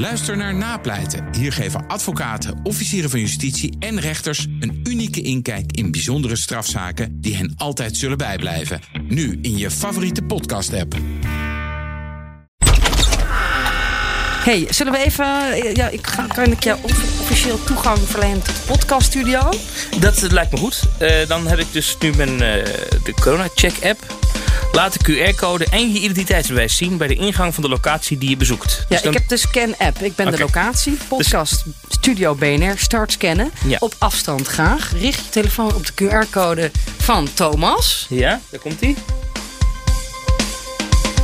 Luister naar Napleiten. Hier geven advocaten, officieren van justitie en rechters een unieke inkijk in bijzondere strafzaken die hen altijd zullen bijblijven. Nu in je favoriete podcast-app. Hey, zullen we even. Ja, ik ga, kan ik jou officieel toegang verlenen tot de podcaststudio? Dat eh, lijkt me goed. Eh, dan heb ik dus nu mijn eh, de Corona Check app. Laat de QR-code en je identiteitsbewijs zien bij de ingang van de locatie die je bezoekt. Ja, Dus dan- ik heb de scan-app. Ik ben de locatie. Podcast Studio BNR. Start scannen. Ja. Op afstand graag. Richt je telefoon op de QR-code van Thomas. Ja, daar komt hij.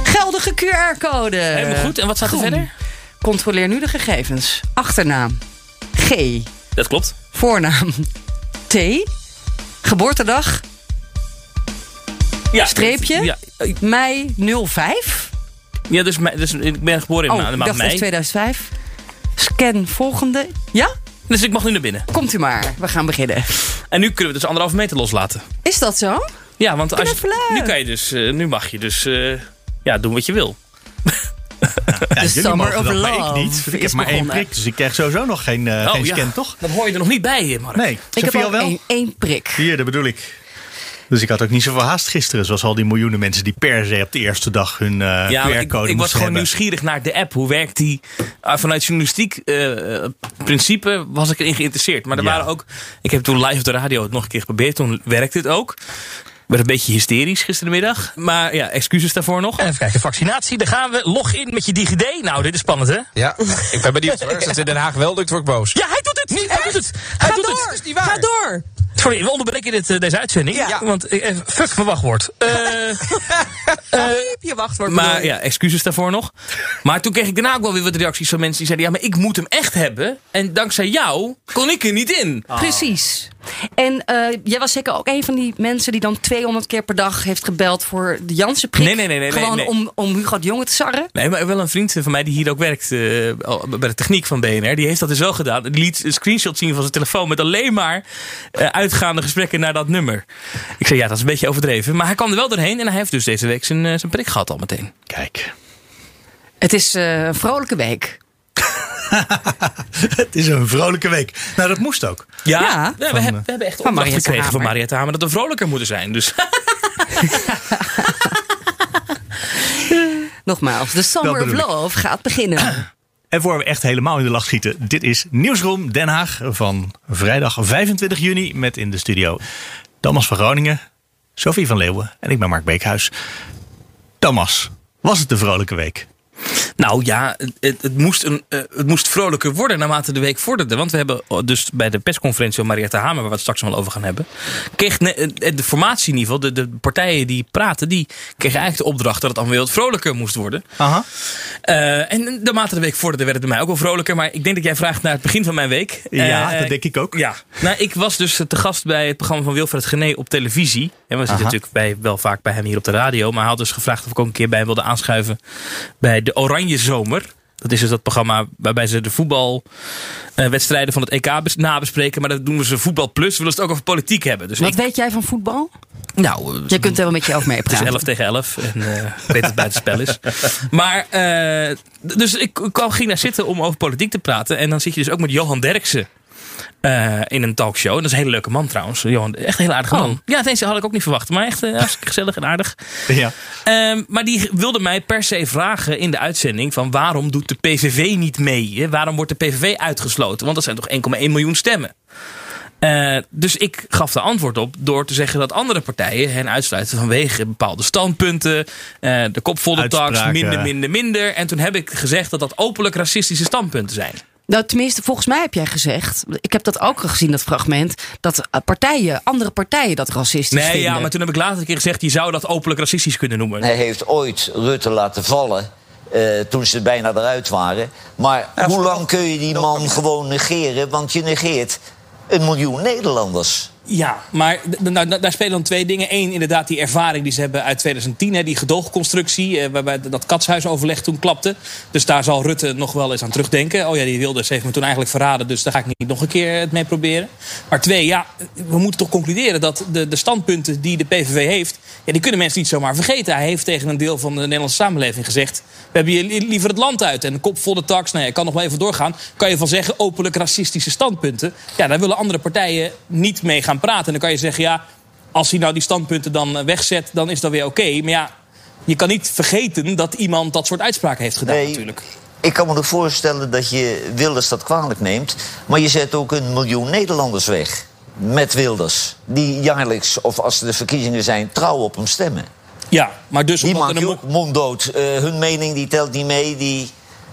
Geldige QR-code. Helemaal goed. En wat staat er verder? Controleer nu de gegevens. Achternaam. G. Dat klopt. Voornaam. T. Geboortedag. Ja, Streepje? Ja, Mei 05. ja dus, dus ik ben geboren in Oh, de maand ik dacht mei. even 2005. Scan volgende. Ja? Dus ik mag nu naar binnen. Komt u maar. We gaan beginnen. En nu kunnen we dus anderhalve meter loslaten. Is dat zo? Ja, want als je, nu, kan je dus, eh, nu mag je dus eh, ja, doen wat je wil. Ja, The jullie Summer mogen of dat, maar ik niet. Ik is heb maar één prik, dus ik krijg sowieso nog geen, eh, geen ja, scan, toch? Dan hoor je er nog niet bij, Mark. Nee, Ik heb al wel? één, één prik. Hier, dat bedoel ik. Dus ik had ook niet zoveel haast gisteren. Zoals al die miljoenen mensen die per se op de eerste dag hun eh Ja, ik, QR-code ik was gewoon hebben. nieuwsgierig naar de app. Hoe werkt die? Ah, vanuit journalistiek eh, principe was ik erin geïnteresseerd. Maar er Ja. waren ook... Ik heb toen live op de radio het nog een keer geprobeerd. Toen werkte het ook. Ik werd een beetje hysterisch gisterenmiddag. Maar ja, excuses daarvoor nog. Even kijken, vaccinatie. Daar gaan we. Log in met je DigiD. Nou, dit is spannend, hè? Ja, ik ben benieuwd. Als het in Den Haag wel lukt, word ik boos. Ja, hij doet het! Niet, hij doet het! Hij Ga doet door! het! Dat is niet waar. Ga door! Sorry, we onderbreken dit, eh, deze uitzending. Ja. Want, eh, eh, fuck mijn wachtwoord. Eh, je wachtwoord. Maar ja, excuses daarvoor nog. Maar toen kreeg ik daarna ook wel weer wat reacties van mensen die zeiden... ja, maar ik moet hem echt hebben. En dankzij jou kon ik er niet in. Precies. En eh, jij was zeker ook een van die mensen die dan 200 keer per dag heeft gebeld voor de Janssen prik. Nee, nee, nee, Gewoon nee. Om, om Hugo de Jonge te sarren. Nee, maar wel een vriend van mij die hier ook werkt eh, bij de techniek van BNR. Die heeft dat dus wel gedaan. Die liet een screenshot zien van zijn telefoon met alleen maar eh, uitgaande gesprekken naar dat nummer. Ik zei ja, dat is een beetje overdreven. Maar hij kwam er wel doorheen en hij heeft dus deze week zijn, zijn prik gehad al meteen. Kijk, Het is eh, een vrolijke week. het is een vrolijke week. Nou, dat moest ook. Ja, Ja. we, Van, hebben, eh, we hebben echt opdracht gekregen van Hamer. Mariette Hamer dat we vrolijker moeten zijn. Dus Nogmaals, de Summer of. Love gaat beginnen. En voor we echt helemaal in de lach schieten, dit is Nieuwsroom Den Haag van vrijdag 25 juni met in de studio Thomas van Groningen, Sophie van Leeuwen en ik ben Mark Beekhuis. Thomas, was het een vrolijke week? Nou ja, het, het, moest een, eh, het moest vrolijker worden naarmate de week vorderde. Want we hebben dus bij de persconferentie van Mariette Hamer, waar we het straks wel over gaan hebben, kreeg ne- eh, de formatie in ieder geval, de, de partijen die praten, die kregen eigenlijk de opdracht dat het allemaal weer wat vrolijker moest worden. Aha. Eh, en naarmate de week vorderde werd het bij mij ook wel vrolijker. Maar ik denk dat jij vraagt naar het begin van mijn week. Ja, Eh, dat denk ik ook. Ja, nou, ik was dus te gast bij het programma van Wilfred Gené op televisie. En we zitten natuurlijk bij, wel vaak bij hem hier op de radio. Maar hij had dus gevraagd of ik ook een keer bij hem wilde aanschuiven bij de Oranje Zomer. Dat is dus dat programma waarbij ze de voetbalwedstrijden van het EK bes- nabespreken. Maar dat doen we ze voetbal plus. We willen het ook over politiek hebben. Dus Wat ik, weet jij van voetbal? nou, eh, Je kunt er wel met je over het is meepraten. 11 tegen 11 en eh, ik weet dat het buitenspel is. Maar, eh, dus ik, ik kwam- ging daar zitten om over politiek te praten. En dan zit je dus ook met Johan Derksen. Eh, in een talkshow. En dat is een hele leuke man trouwens. Johan, echt een hele aardige Oh. man. Ja, deze had ik ook niet verwacht. Maar echt hartstikke gezellig en aardig. Ja. Ehm, maar die wilde mij per se vragen in de uitzending: van waarom doet de PVV niet mee? Hè? Waarom wordt de PVV uitgesloten? Want dat zijn toch 1,1 miljoen stemmen. Eh, dus ik gaf de antwoord op door te zeggen dat andere partijen hen uitsluiten vanwege bepaalde standpunten, eh, de kopfoldertax, Uitspraken. minder, minder, minder. En toen heb ik gezegd dat dat openlijk racistische standpunten zijn. Nou, tenminste, volgens mij heb jij gezegd, ik heb dat ook gezien, dat fragment, dat eh, partijen, andere partijen dat racistisch Nee, vinden. ja, maar toen heb ik later een keer gezegd: je zou dat openlijk racistisch kunnen noemen. Hij heeft ooit Rutte laten vallen. eh, toen ze bijna eruit waren. Maar hoe lang kun je die man gewoon negeren? Want je negeert een miljoen Nederlanders. Ja, maar nou, daar spelen dan twee dingen. Eén, inderdaad, die ervaring die ze hebben uit 2010. Hè, die gedoogconstructie, eh, waarbij dat katshuisoverleg toen klapte. Dus daar zal Rutte nog wel eens aan terugdenken. Oh ja, die Wilders heeft me toen eigenlijk verraden... dus daar ga ik niet nog een keer het mee proberen. Maar twee, ja, we moeten toch concluderen... dat de, de standpunten die de PVV heeft... Ja, die kunnen mensen niet zomaar vergeten. Hij heeft tegen een deel van de Nederlandse samenleving gezegd... we hebben li- liever het land uit. En een kop volle tax, nou ja, kan nog wel even doorgaan... kan je van zeggen, openlijk racistische standpunten. Ja, daar willen andere partijen niet mee gaan praten. En dan kan je zeggen, ja, als hij nou die standpunten dan eh, wegzet... dan is dat weer oké. Maar ja, je kan niet vergeten dat iemand dat soort uitspraken heeft gedaan Nee, natuurlijk. Ik kan me nog voorstellen dat je Wilders dat kwalijk neemt. Maar je zet ook een miljoen Nederlanders weg. Met Wilders. Die jaarlijks, of als er de verkiezingen zijn, trouw op hem stemmen. Ja, maar dus Die omdat maak je een ook monddood. Eh, hun mening die telt niet mee, die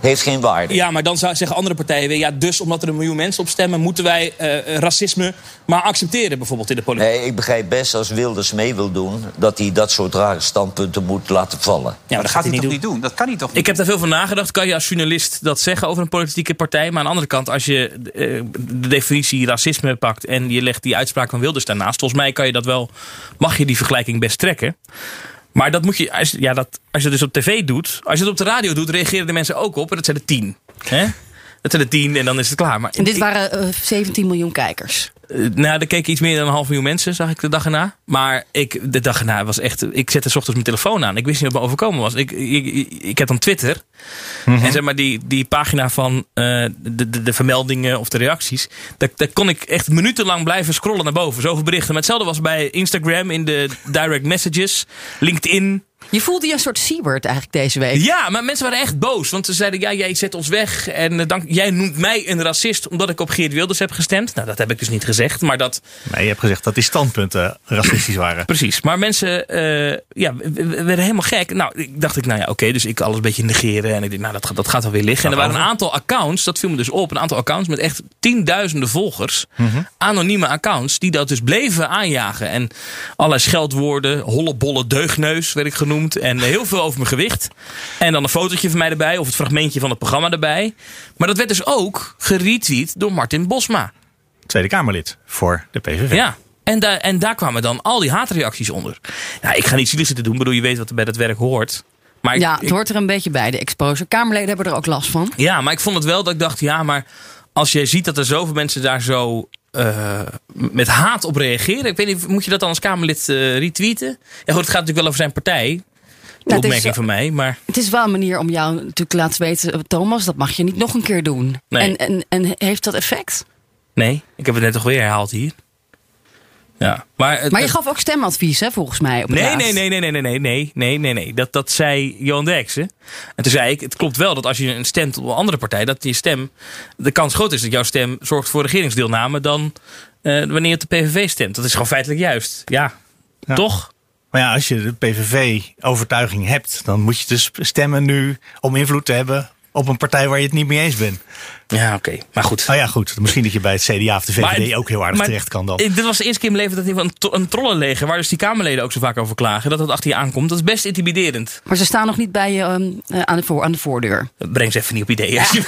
heeft geen waarde. Ja, maar dan zou zeggen andere partijen weer... ja, dus omdat er een miljoen mensen op stemmen... moeten wij eh, racisme maar accepteren bijvoorbeeld in de politiek. Nee, ik begrijp best als Wilders mee wil doen... dat hij dat soort rare standpunten moet laten vallen. Ja, maar dat gaat hij niet doen. niet doen. Dat kan hij toch niet Ik heb daar veel van nagedacht. Kan je als journalist dat zeggen over een politieke partij? Maar aan de andere kant, als je eh, de definitie racisme pakt... en je legt die uitspraak van Wilders daarnaast... volgens mij kan je dat wel, mag je die vergelijking best trekken. Maar dat moet je, als, ja, dat, als je het dus op tv doet... als je het op de radio doet, reageren de mensen ook op. En dat zijn er tien. Hè? Dat zijn er tien en dan is het klaar. Maar En dit waren eh, 17 miljoen kijkers. Eh, nou, er keken iets meer dan een half miljoen mensen, zag ik de dag erna. Maar ik, de dag erna was echt... Ik zette 's ochtends mijn telefoon aan. Ik wist niet wat me overkomen was. Ik, ik, ik, heb dan Twitter. En zeg maar, die, die pagina van eh, de, de, de vermeldingen of de reacties... Daar, daar kon ik echt minutenlang blijven scrollen naar boven. Zoveel berichten. Maar hetzelfde was bij Instagram in de direct messages. LinkedIn. Je voelde je een soort Siebert eigenlijk deze week. Ja, maar mensen waren echt boos. Want ze zeiden, ja, jij zet ons weg. En eh, dank, jij noemt mij een racist omdat ik op Geert Wilders heb gestemd. Nou, dat heb ik dus niet gezegd. Maar dat... Nee, je hebt gezegd dat die standpunten racistisch waren. Precies, maar mensen eh, ja, werden helemaal gek. Nou, ik dacht ik, nou ja, oké, dus ik alles een beetje negeren. En ik dacht, nou, dat, gaat- dat gaat wel weer liggen. En er waren een aantal accounts, dat viel me dus op, een aantal accounts met echt tienduizenden volgers. Anonieme accounts, die dat dus bleven aanjagen. En allerlei scheldwoorden, hollebolle deugneus werd ik genoemd. En heel veel over mijn gewicht. En dan een fotootje van mij erbij, of het fragmentje van het programma erbij. Maar dat werd dus ook geretweet door Martin Bosma. Tweede Kamerlid voor de PVV. Ja. En, daar en daar kwamen dan al die haatreacties onder. Nou, ik ga niet zielig zitten doen, bedoel, je weet wat er bij dat werk hoort. Maar Ja, ik, het hoort er een beetje bij, de exposure. Kamerleden hebben er ook last van. ja, maar ik vond het wel dat ik dacht, ja, maar als je ziet dat er zoveel mensen daar zo eh, met haat op reageren. Ik weet niet, moet je dat dan als Kamerlid eh, retweeten? Ja, goed, het gaat natuurlijk wel over zijn partij. De Nou, opmerking is, van mij, maar het is wel een manier om jou natuurlijk te laten weten... eh, Thomas, dat mag je niet nog een keer doen. Nee. En, en, en heeft dat effect? nee, ik heb het net toch weer herhaald hier. Ja, maar, het- Maar je gaf ook stemadvies, hè, volgens mij. Op het Nee, nee, nee, nee, nee, nee, nee, nee, nee, nee, nee. Dat, dat zei Johan Derksen. En toen zei ik, het klopt wel dat als je een stemt op een andere partij, dat je stem, de kans groot is dat jouw stem zorgt voor regeringsdeelname dan eh, wanneer je op de PVV stemt. Dat is gewoon feitelijk juist. Ja, Ja. toch? Maar ja, als je de PVV-overtuiging hebt, dan moet je dus stemmen nu om invloed te hebben op een partij waar je het niet mee eens bent. Ja, oké. Maar goed. Nou ja, goed. Misschien dat je bij het CDA of de VVD Maar- ook heel aardig maar terecht kan dan. ik- Dit was de eerste keer in mijn leven dat hij een, tro- een trollenleger, waar dus die Kamerleden ook zo vaak over klagen, dat dat achter je aankomt. Dat is best intimiderend. Maar ze staan nog niet bij je ehm, eh, aan, de voor, aan de voordeur. Breng ze even niet op ideeën. als.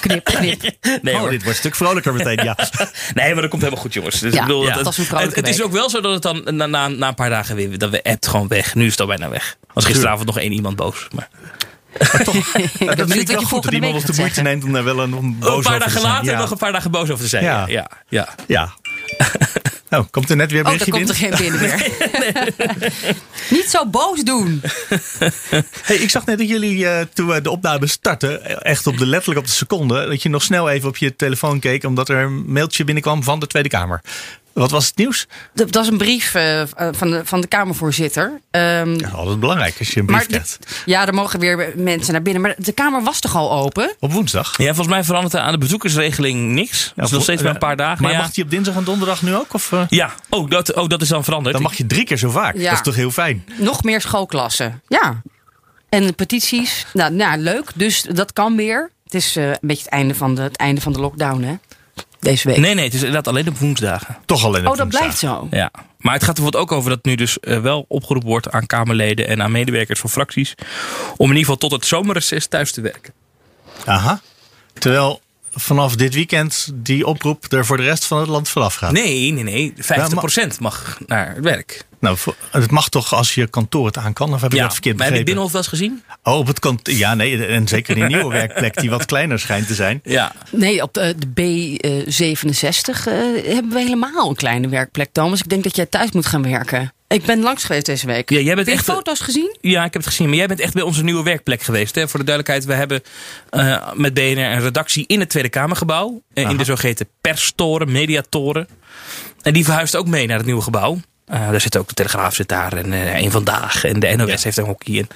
Knip, knip. Nee, oh, hoor. dit wordt een stuk vrolijker meteen, ja. Nee, maar dat komt helemaal goed, jongens. Dus Ja, ik bedoel, ja, het, dat was een het, het is ook wel zo dat het dan na, na, na een paar dagen weer... dat we het gewoon weg. Nu is het al bijna weg. Was gisteravond nog één iemand boos. Maar Ik ben dat vind ik wel goed dat iemand ons de moeite neemt om daar wel een, een boos een paar over te dagen zijn. later ja. nog een paar dagen boos over te zijn. Ja, Ja. ja, nou, komt er net weer een Oh, berichtje komt er binnen? geen binnen meer. niet zo boos doen. Hey, ik zag net dat jullie, eh, toen we de opname startten, echt op de, letterlijk op de seconde, dat je nog snel even op je telefoon keek, omdat er een mailtje binnenkwam van de Tweede Kamer. Wat was het nieuws? Dat dat is een brief eh, van, de, van de Kamervoorzitter. Ehm, Ja, altijd belangrijk als je een brief krijgt. de- ja, er mogen weer mensen naar binnen. Maar de Kamer was toch al open? Op woensdag. Ja, volgens mij verandert er aan de bezoekersregeling niks. Dat is nog steeds maar een paar dagen. Maar ja. mag die op dinsdag en donderdag nu ook? Of, eh? Ja, oh dat, oh, dat is dan veranderd. Dan mag je drie keer zo vaak. Ja. Dat is toch heel fijn? Nog meer schoolklassen. Ja. En petities. Nou, nou, leuk. Dus dat kan weer. Het is eh, een beetje het einde van de, het einde van de lockdown, hè? Deze week. Nee, nee, het is inderdaad alleen op woensdagen. Toch alleen op oh, dat blijft zo. Ja. Maar het gaat er bijvoorbeeld ook over dat nu dus eh, wel opgeroepen wordt aan Kamerleden en aan medewerkers van fracties. om in ieder geval tot het zomerreces thuis te werken. Aha. Terwijl vanaf dit weekend die oproep er voor de rest van het land vanaf gaat? Nee, nee, nee. 50% mag naar het werk. Nou, het mag toch als je kantoor het aan kan? Of heb ik dat verkeerd maar heb je begrepen? Binnenhof wel eens gezien? Oh, op het kantoor. Ja, nee. En zeker die nieuwe werkplek die wat kleiner schijnt te zijn. Ja. Nee, op de, de B67 eh, hebben we helemaal een kleine werkplek, Thomas. Ik denk dat jij thuis moet gaan werken. Ik ben langs geweest deze week. Ja, jij bent Heb je echt- foto's gezien? Ja, ik heb het gezien. Maar jij bent echt bij onze nieuwe werkplek geweest. Hè? Voor de duidelijkheid, we hebben eh, met BNR een redactie in het Tweede Kamergebouw. eh, in de zogeheten perstoren, mediatoren. En die verhuist ook mee naar het nieuwe gebouw. Eh, daar zit ook de Telegraaf zit daar en eh een vandaag. En de NOS heeft een hokje in.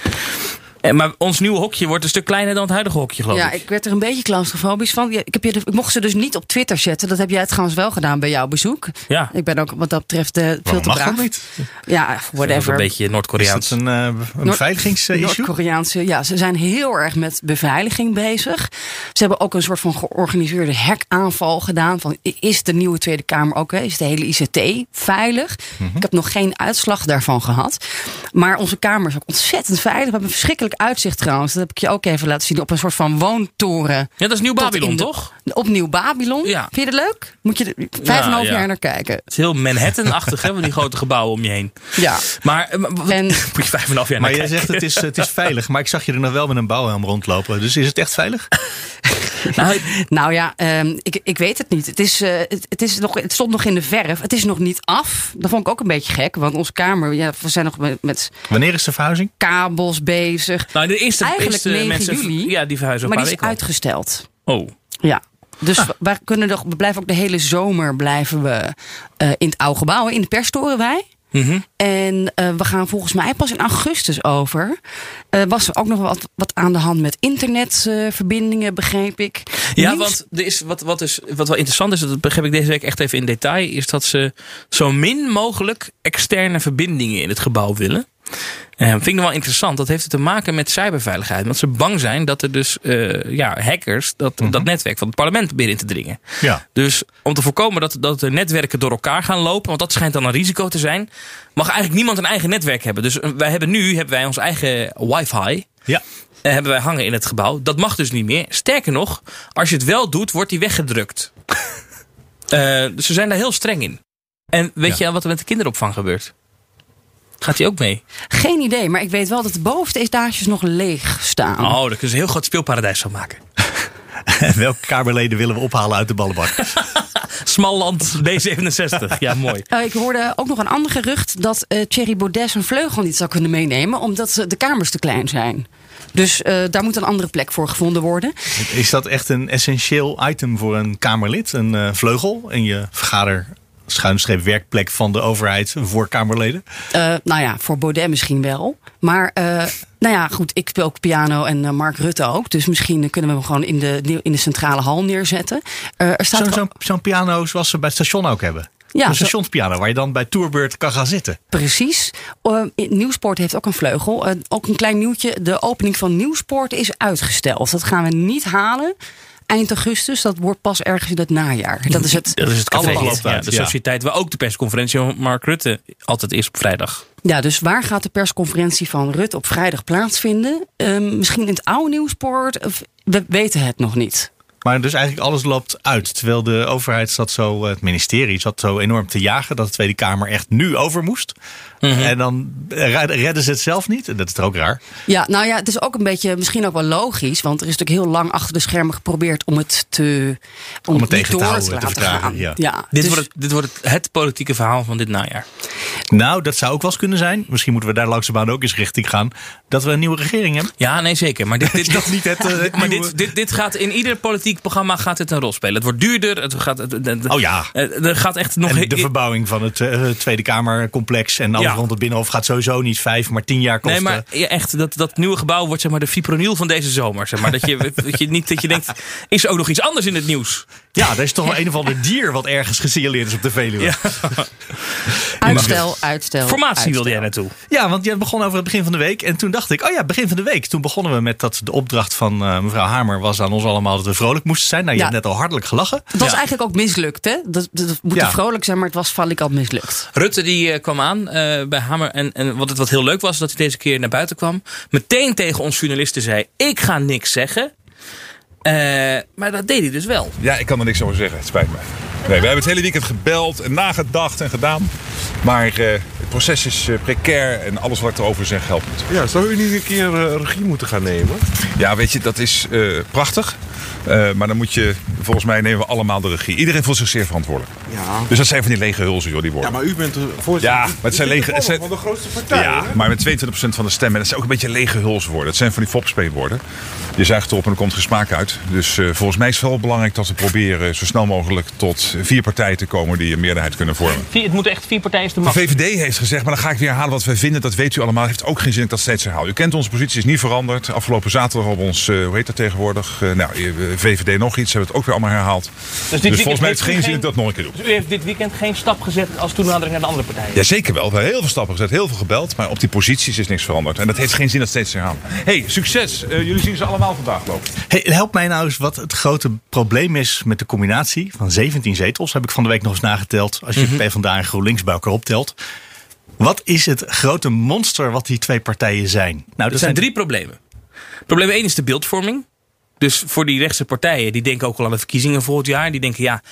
Eh, maar ons nieuwe hokje wordt een stuk kleiner dan het huidige hokje, geloof Ja, ik. ik werd er een beetje claustrofobisch van. Ja, ik, heb je de- ik mocht ze dus niet op Twitter zetten. Dat heb jij trouwens wel gedaan bij jouw bezoek. Ja, Ik ben ook wat dat betreft eh, veel te mag braaf. niet? Ja, whatever. een beetje Is Noord-Koreaans. dat een, eh, een Noord- beveiligingsissue? Noord-Koreaanse, ja, ze zijn heel erg met beveiliging bezig. Ze hebben ook een soort van georganiseerde hackaanval gedaan. Van, is de nieuwe Tweede Kamer hè, is de hele ICT veilig? Mhm. Ik heb nog geen uitslag daarvan gehad. Maar onze Kamer is ook ontzettend veilig. We hebben een uitzicht trouwens. Dat heb ik je ook even laten zien op een soort van woontoren. Ja, dat is Nieuw Tot Babylon, in de- toch? Op Nieuw Babylon. Ja. Vind je dat leuk? Moet je er vijf en een half ja. jaar naar kijken. Het is heel Manhattan-achtig, hè? Van die grote gebouwen om je heen. Ja. Maar eh, wat- En- moet je vijf en een half jaar Maar naar zegt het is, het is veilig. Maar ik zag je er nog wel met een bouwhelm rondlopen. Dus is het echt veilig? Nou, Nou ja, ehm, ik, ik weet het niet. Het, is, eh, het, het, is nog, het stond nog in de verf. Het is nog niet af. Dat vond ik ook een beetje gek. Want onze kamer, ja, we zijn nog met, met Wanneer is de verhuizing? kabels bezig. Nou, de eerste, Eigenlijk eerste 9 mensen, juli. Ja, die verhuizen Maar die is uitgesteld. Oh. Ja. Dus we- wij kunnen nog, we blijven ook de hele zomer blijven we, eh, in het oude gebouw. In de perstoren wij. Mhm. En eh, we gaan volgens mij pas in augustus over. Eh was er ook nog wat, wat aan de hand met internetverbindingen, begreep ik. Ja, Nieuws- want er is wat, wat, is, wat wel interessant is, dat begreep ik deze week echt even in detail, is dat ze zo min mogelijk externe verbindingen in het gebouw willen. Eh, vind ik nog wel interessant. Dat heeft te maken met cyberveiligheid. Want ze bang zijn dat er dus eh, ja, hackers dat, dat netwerk van het parlement in te dringen. Ja. Dus om te voorkomen dat, dat de netwerken door elkaar gaan lopen, want dat schijnt dan een risico te zijn, mag eigenlijk niemand een eigen netwerk hebben. Dus eh, wij hebben nu hebben wij ons eigen wifi. Ja. hebben wij hangen in het gebouw. Dat mag dus niet meer. Sterker nog, als je het wel doet, wordt die weggedrukt. Dus ze zijn daar heel streng in. En weet Ja. je wat er met de kinderopvang gebeurt? Gaat die ook mee? Geen idee, maar ik weet wel dat de bovenste etages nog leeg staan. Oh, daar kunnen ze een heel groot speelparadijs van maken. En welke kamerleden willen we ophalen uit de ballenbak? Smalland B67. Ja, mooi. Eh, ik hoorde ook nog een ander gerucht dat eh Thierry Baudet zijn vleugel niet zou kunnen meenemen, omdat ze- de kamers te klein zijn. Dus eh, daar moet een andere plek voor gevonden worden. Is dat echt een essentieel item voor een Kamerlid? Een eh, vleugel in je vergader schuinstreep werkplek van de overheid voor Kamerleden? Eh, nou ja, voor Baudet misschien wel. Maar eh, nou ja, goed, ik speel ook piano en eh, Mark Rutte ook. Dus misschien kunnen we hem gewoon in de, in de centrale hal neerzetten. Er staat Zo'n zo'n zo'n piano zoals ze bij het station ook hebben. Ja, een stationspiano waar je dan bij Tourbeurt kan gaan zitten. Precies. Uh, Nieuwsport heeft ook een vleugel. Uh, ook een klein nieuwtje. De opening van Nieuwsport is uitgesteld. Dat gaan we niet halen. Eind augustus, dat wordt pas ergens in het najaar. Dat is het. Dat is het loopt Ja, uit, de sociëteit waar ook de persconferentie van Mark Rutte altijd is op vrijdag. Ja, dus waar gaat de persconferentie van Rutte op vrijdag plaatsvinden? Uh, misschien in het oude Nieuwsport? Of, we weten het nog niet. Maar dus eigenlijk alles loopt uit. Terwijl de overheid zat zo, het ministerie zat zo enorm te jagen dat de Tweede Kamer echt nu over moest. Mhm. En dan redden ze het zelf niet. En dat is toch ook raar. Ja, nou ja, het is ook een beetje, misschien ook wel logisch. Want er is natuurlijk heel lang achter de schermen geprobeerd om het te. Om het tegen te door houden, te laten vertragen, gaan. ja. Dit, dus- wordt het, dit wordt het, het politieke verhaal van dit najaar. Nou, dat zou ook wel eens kunnen zijn. Misschien moeten we daar langzaamaan ook eens richting gaan. Dat we een nieuwe regering hebben. Ja, nee, zeker. Maar dit, dit, Is dat niet het, eh, het maar nieuwe- dit, dit, dit gaat in ieder politiek programma gaat dit een rol spelen. Het wordt duurder. Het gaat, het- het- Oh ja. eh, Er gaat echt nog. En de verbouwing van het eh, Tweede Kamercomplex en alles Ja. rond het Binnenhof gaat sowieso niet vijf, maar tien jaar kosten. Nee, maar ja, echt, dat, dat nieuwe gebouw wordt zeg maar de fipronil van deze zomer. Zeg maar. dat, je, dat je niet dat je denkt, is er ook nog iets anders in het nieuws? Ja, er is toch wel een of ander dier wat ergens gesignaleerd is op de Veluwe. Ja. Ja, Uitstel, uitstel. Formatie wilde jij naartoe. want je begon over het begin van de week. En toen dacht ik, oh ja, begin van de week. Toen begonnen we met dat de opdracht van eh, mevrouw Hamer was aan ons allemaal dat we vrolijk moesten zijn. Nou, je Ja. hebt net al hartelijk gelachen. Het was Ja. eigenlijk ook mislukt, hè? Dat, dat moet Ja. vrolijk zijn, maar het was valikant mislukt. Rutte die eh, kwam aan eh, bij Hamer. En, en wat het wat heel leuk was, dat hij deze keer naar buiten kwam. Meteen tegen ons journalisten zei, ik ga niks zeggen. Eh, maar dat deed hij dus wel. Ja, ik kan er niks over zeggen. Het spijt me. Nee, we hebben het hele weekend gebeld en nagedacht en gedaan. Maar eh, het proces is eh, precair en alles wat ik erover zeg helpt niet. Ja, zou u niet een keer eh, regie moeten gaan nemen? Ja, weet je, dat is prachtig. Maar dan moet je, volgens mij nemen we allemaal de regie. Iedereen voelt zich zeer verantwoordelijk. Ja. Dus dat zijn van die lege hulzen, joh, die worden. Ja, maar u bent de voorzitter. Ja, maar het zijn lege... Het zijn, van de grootste partij. ja, hè? maar met 22% van de stemmen. Dat zijn ook een beetje lege hulswoorden. Het zijn van die fopspeetwoorden. Je zuigt erop en er komt geen smaak uit. Dus volgens mij is het wel belangrijk dat we proberen zo snel mogelijk tot vier partijen te komen die een meerderheid kunnen vormen. Vier- het moeten echt vier partijen te De. VVD heeft gezegd, maar dan ga ik weer herhalen wat wij vinden. Dat weet u allemaal. Heeft ook geen zin dat ik dat steeds herhaal. U kent onze positie, is niet veranderd. Afgelopen zaterdag op ons, eh, hoe heet dat tegenwoordig? Eh, nou, eh, VVD nog iets. Hebben we het ook weer allemaal herhaald. Dus, weekend volgens mij heeft het geen zin geen- dat ik dat nog een keer doe. Dus u heeft dit weekend geen stap gezet als toenadering naar de andere partijen. Ja, zeker wel. We hebben heel veel stappen gezet, heel veel gebeld. Maar op die posities is niks veranderd. En dat heeft geen zin dat steeds te herhalen. hey, succes. Jullie zien ze allemaal vandaag lopen. Hey, help mij nou eens wat het grote probleem is met de combinatie van 17 zetels. Heb ik van de week nog eens nageteld. Als je Mhm. PvdA en GroenLinks bij elkaar optelt. Wat is het grote monster wat die twee partijen zijn? Nou, Er zijn drie problemen. Probleem 1 is de beeldvorming. Dus voor die rechtse partijen, die denken ook al aan de verkiezingen volgend jaar. Die denken, ja,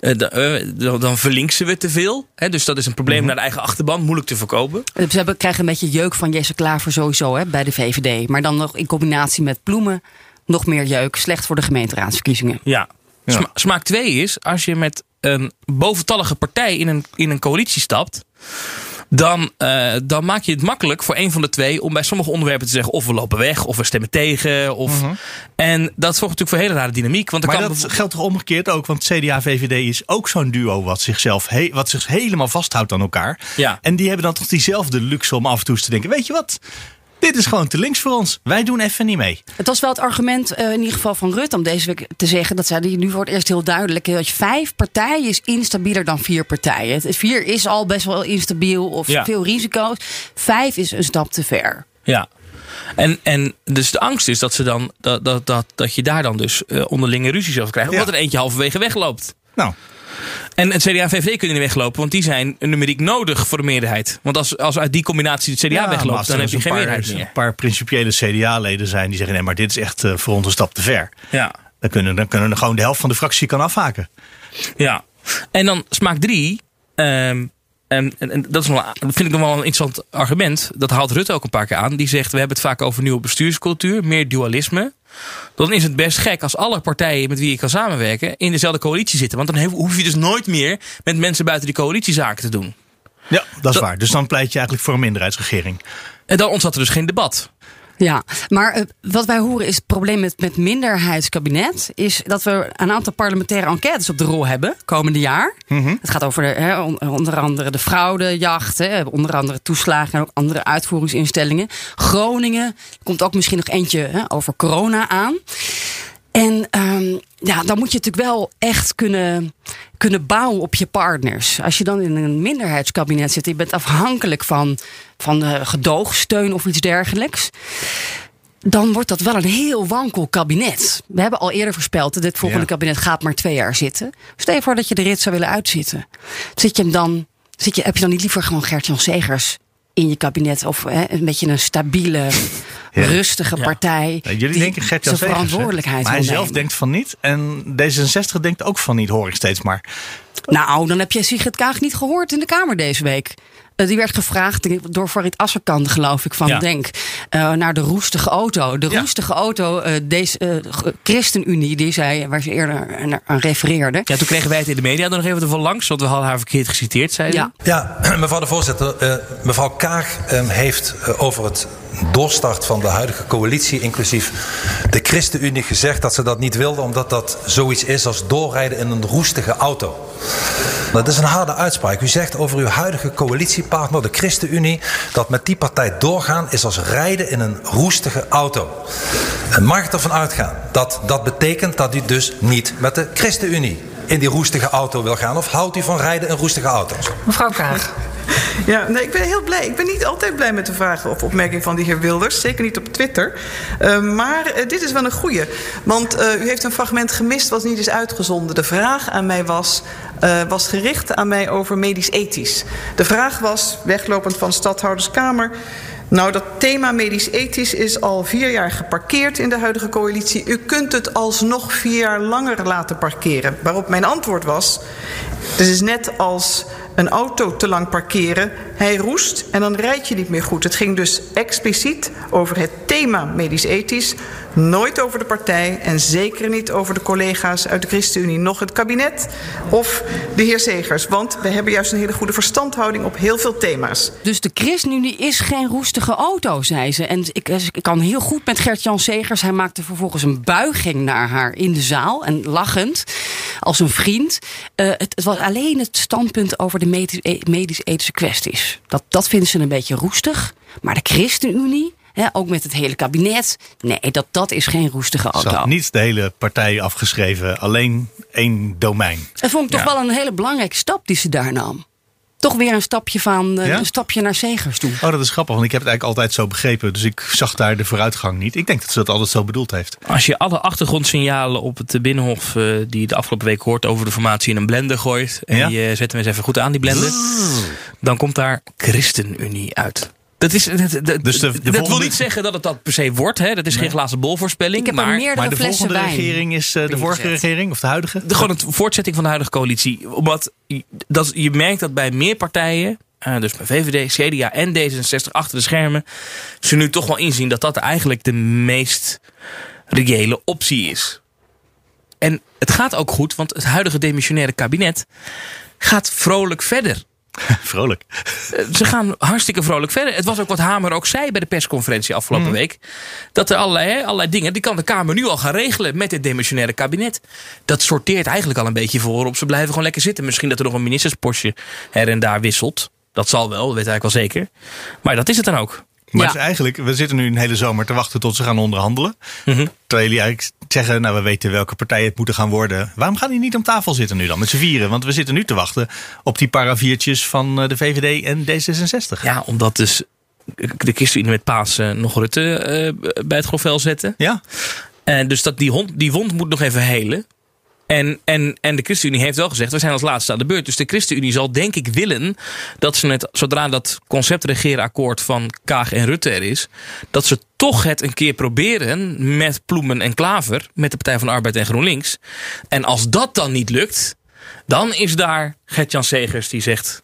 eh, eh, dan verlinksen we te veel. Hè, dus dat is een probleem naar de eigen achterban, moeilijk te voorkomen. Ze hebben, krijgen een beetje jeuk van Jesse Klaver sowieso hè, bij de VVD. Maar dan nog in combinatie met Ploemen nog meer jeuk. Slecht voor de gemeenteraadsverkiezingen. Ja. Sma- smaak 2 is, als je met een boventallige partij in een, in een coalitie stapt. Dan, eh, dan maak je het makkelijk voor een van de twee om bij sommige onderwerpen te zeggen: of we lopen weg, of we stemmen tegen. Of, En dat zorgt natuurlijk voor hele rare dynamiek. Want Maar kan dat geldt toch omgekeerd ook? Want CDA-VVD is ook zo'n duo wat, zichzelf wat zich helemaal vasthoudt aan elkaar. Ja. En die hebben dan toch diezelfde luxe om af en toe eens te denken: weet je wat? Dit is gewoon te links voor ons. Wij doen even niet mee. Het was wel het argument eh, in ieder geval van Rutte om deze week te zeggen. Dat zei hij nu voor het eerst heel duidelijk. Dat je vijf partijen is instabieler dan vier partijen. Het- Vier is al best wel instabiel of Ja. veel risico's. Vijf is een stap te ver. Ja. En, en dus de angst is dat, ze dan, dat, dat, dat, dat je daar dan dus eh, onderlinge ruzies over krijgt. Omdat Ja. er eentje halverwege wegloopt. Nou, En het CDA en VVD kunnen niet weglopen, want die zijn numeriek nodig voor de meerderheid. Want als, als uit die combinatie het CDA ja, wegloopt, dan heb je geen een paar- meerderheid meer. Een paar principiële CDA-leden zijn die zeggen: nee, maar dit is echt eh, voor ons een stap te ver. Ja. Dan kunnen, dan kunnen gewoon de helft van de fractie kan afhaken. ja. En dan smaak drie. ehm, en, en, en dat, is nog, dat vind ik nog wel een interessant argument. Dat haalt Rutte ook een paar keer aan. Die zegt, we hebben het vaak over nieuwe bestuurscultuur, meer dualisme. Dan is het best gek als alle partijen met wie je kan samenwerken in dezelfde coalitie zitten. Want dan hoef je dus nooit meer met mensen buiten die coalitie zaken te doen. Ja, dat is Dat- waar. Dus dan pleit je eigenlijk voor een minderheidsregering. En dan ontstaat er dus geen debat. Ja, maar eh, wat wij horen is het probleem met, met minderheidskabinet. Is dat we een aantal parlementaire enquêtes op de rol hebben komende jaar. Het gaat over onder andere de fraudejacht. Hè, onder andere toeslagen en ook andere uitvoeringsinstellingen. Groningen. Komt ook misschien nog eentje over corona aan. En ehm, ja, dan moet je natuurlijk wel echt kunnen, kunnen bouwen op je partners. Als je dan in een minderheidskabinet zit, je bent afhankelijk van, van eh, gedoogsteun of iets dergelijks. Dan wordt dat wel een heel wankel kabinet. We hebben al eerder voorspeld dat dit volgende Ja. kabinet gaat maar twee jaar zitten. Stel je voor dat je de rit zou willen uitzitten. Zit je hem dan, zit je, heb je dan niet liever gewoon Gert-Jan Segers in je kabinet? Of hè, een beetje een stabiele, rustige partij. Jullie die denken Gert-Jan zijn verantwoordelijkheid Maar hij zelf nemen. denkt van niet. En D66 denkt ook van niet, hoor ik steeds maar. Nou, dan heb je Sigrid Kaag niet gehoord in de Kamer deze week. Eh, die werd gevraagd door Farid Asserkan, geloof ik, van Ja. Denk. eh, naar de roestige auto. De Ja. roestige auto, eh, deze ChristenUnie, die zei, waar ze eerder aan refereerde. Ja, toen kregen wij het in de media nog even ervan langs, want we hadden haar verkeerd geciteerd, zei ze. Ja. Ja, mevrouw de voorzitter. eh, mevrouw Kaag eh, heeft over het doorstart van de huidige coalitie, inclusief de ChristenUnie, gezegd dat ze dat niet wilde, omdat dat zoiets is als doorrijden in een roestige auto. Dat is een harde uitspraak. U zegt over uw huidige coalitiepartner, de ChristenUnie, dat met die partij doorgaan is als rijden in een roestige auto. En mag ik ervan uitgaan dat dat betekent dat u dus niet met de ChristenUnie in die roestige auto wil gaan? Of houdt u van rijden in roestige auto's? Mevrouw Kaag. Ja, nee, ik ben heel blij. Ik ben niet altijd blij met de vragen of opmerkingen van de heer Wilders. Zeker niet op Twitter. Uh, maar uh, dit is wel een goeie. Want uh, u heeft een fragment gemist wat niet is uitgezonden. De vraag aan mij was, uh, was gericht aan mij over medisch-ethisch. De vraag was, weglopend van de stadhouderskamer... Nou, dat thema medisch-ethisch is al vier jaar geparkeerd in de huidige coalitie. U kunt het alsnog vier jaar langer laten parkeren. Waarop mijn antwoord was: Het is net als een auto te lang parkeren. Hij roest en dan rijd je niet meer goed. Het ging dus expliciet over het thema medisch-ethisch. Nooit over de partij en zeker niet over de collega's uit de ChristenUnie. Nog het kabinet of de heer Zegers. Want we hebben juist een hele goede verstandhouding op heel veel thema's. Dus de ChristenUnie is geen roestige auto, zei ze. En ik, ik kan heel goed met Gert-Jan Segers. Hij maakte vervolgens een buiging naar haar in de zaal. En lachend, als een vriend. Uh, het, het, was alleen het standpunt over de medisch-ethische kwesties. Dat, dat vinden ze een beetje roestig. Maar de ChristenUnie... He, ook met het hele kabinet. Nee, dat, dat is geen roestige auto. Ze had niet de hele partij afgeschreven, alleen één domein. Dat vond ik toch wel een hele belangrijke stap die ze daar nam. Toch weer een stapje, van, eh, Ja? een stapje naar Zegers toe. Oh, dat is grappig, want ik heb het eigenlijk altijd zo begrepen. Dus ik zag daar de vooruitgang niet. Ik denk dat ze dat altijd zo bedoeld heeft. Als je alle achtergrondsignalen op het Binnenhof eh, die je de afgelopen week hoort over de formatie in een blender gooit. En Ja? je zet hem eens even goed aan, die blender. Dan komt daar ChristenUnie uit. Dat, is, dat, dat, Dus de- de dat wil niet zeggen dat het dat per se wordt. Hè. Dat is geen glazen bol voorspelling. Ik heb er maar, meerdere Maar de flessen volgende wijn. regering is eh, de vorige regering, of de huidige? de, gewoon het voortzetting van de huidige coalitie. Omdat je- dat, je merkt dat bij meer partijen, eh, dus bij VVD, CDA en D66 achter de schermen, ze nu toch wel inzien dat dat eigenlijk de meest reële optie is. En het gaat ook goed, want het huidige demissionaire kabinet gaat vrolijk verder. Vrolijk. Eh, Ze gaan hartstikke vrolijk verder. Het was ook wat Hamer ook zei bij de persconferentie afgelopen Mhm. week. Dat er allerlei, allerlei dingen, die kan de Kamer nu al gaan regelen met het demissionaire kabinet. Dat sorteert eigenlijk al een beetje voor op. Ze blijven gewoon lekker zitten. Misschien dat er nog een ministerspostje her en daar wisselt. Dat zal wel, dat weet eigenlijk wel zeker. Maar dat is het dan ook. Maar Ja. het is eigenlijk, we zitten nu een hele zomer te wachten tot ze gaan onderhandelen. Mhm. Terwijl jullie eigenlijk zeggen, nou we weten welke partijen het moeten gaan worden. Waarom gaan die niet om tafel zitten nu dan met z'n vieren? Want we zitten nu te wachten op die paraviertjes van eh, de VVD en D66. Ja, omdat dus de ChristenUnie met Pasen nog Rutte eh, bij het grovel zetten. Ja? En dus dat die, hond, die wond moet nog even helen. En, en, en de ChristenUnie heeft wel gezegd, we zijn als laatste aan de beurt. Dus de ChristenUnie zal denk ik willen dat ze het, zodra dat conceptregeerakkoord van Kaag en Rutte er is, dat ze toch het een keer proberen met Ploemen en Klaver, met de Partij van de Arbeid en GroenLinks. En als dat dan niet lukt, dan is daar Gert-Jan Segers die zegt,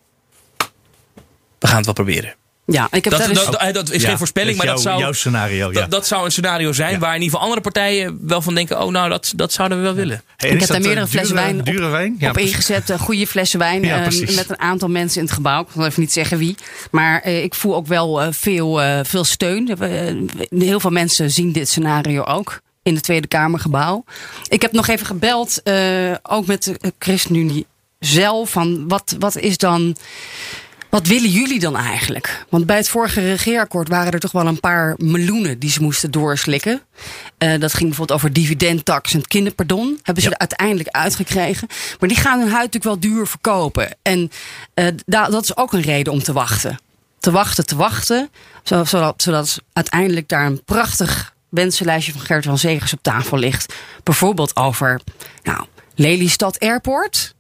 we gaan het wel proberen. Ja, ik heb Dat, dat, dat is Ja, geen voorspelling, maar dat zou, jouw scenario, ja. dat, dat zou een scenario zijn Ja. waar in ieder geval andere partijen wel van denken: oh, nou, dat, dat zouden we wel willen. Hey, Ik heb daar dat, meerdere eh, flessen wijn op- Dure wijn? Ja, op precies. ingezet, eh, goede flessen wijn. Ja, eh, met een aantal mensen in het gebouw. Ik wil even niet zeggen wie. Maar eh, ik voel ook wel eh, veel, eh, veel steun. Eh, heel veel mensen zien dit scenario ook. In het Tweede Kamergebouw. Ik heb nog even gebeld, eh, ook met de ChristenUnie zelf. Van wat, wat is dan. Wat willen jullie dan eigenlijk? Want bij het vorige regeerakkoord waren er toch wel een paar meloenen die ze moesten doorslikken. Eh, dat ging bijvoorbeeld over dividendtax en het kinderpardon. Hebben ze Ja. er uiteindelijk uitgekregen. Maar die gaan hun huid natuurlijk wel duur verkopen. En eh, da- dat is ook een reden om te wachten. Te wachten, te wachten. zo- Zodat, zodat uiteindelijk daar een prachtig wensenlijstje van Gert van Zegers op tafel ligt. Bijvoorbeeld over nou, Lelystad Airport.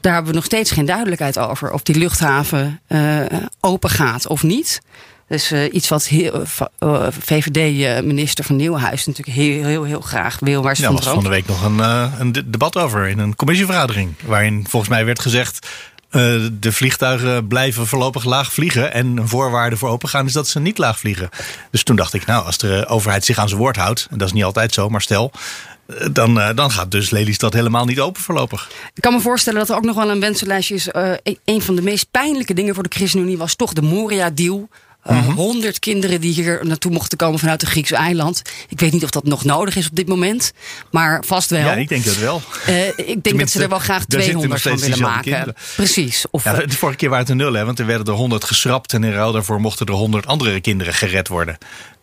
Daar hebben we nog steeds geen duidelijkheid over. Of die luchthaven eh, open gaat of niet. Dus eh, iets wat heel- eh, VVD-minister van Nieuwenhuis natuurlijk heel, heel, heel graag wil. Waar ze Ja, van er was van de week nog een, een de- debat over in een commissievergadering. Waarin volgens mij werd gezegd. de vliegtuigen blijven voorlopig laag vliegen. En een voorwaarde voor opengaan is dat ze niet laag vliegen. Dus toen dacht ik, nou, als de overheid zich aan zijn woord houdt. En dat is niet altijd zo, maar stel. Dan, eh, dan gaat dus Lelystad helemaal niet open voorlopig. Ik kan me voorstellen dat er ook nog wel een wensenlijstje is. Eh, een- een van de meest pijnlijke dingen voor de ChristenUnie was toch de Moria-deal. Eh, Honderd kinderen die hier naartoe mochten komen vanuit het Griekse eiland. Ik weet niet of dat nog nodig is op dit moment. Maar vast wel. Ja, ik denk het wel. Ik denk dat ze er wel graag daar zitten nog 200 van willen maken. kinderen. Precies. Of, Ja, de vorige keer waren het er nul, hè, want er werden er 100 geschrapt. En in ruil daarvoor mochten er 100 andere kinderen gered worden.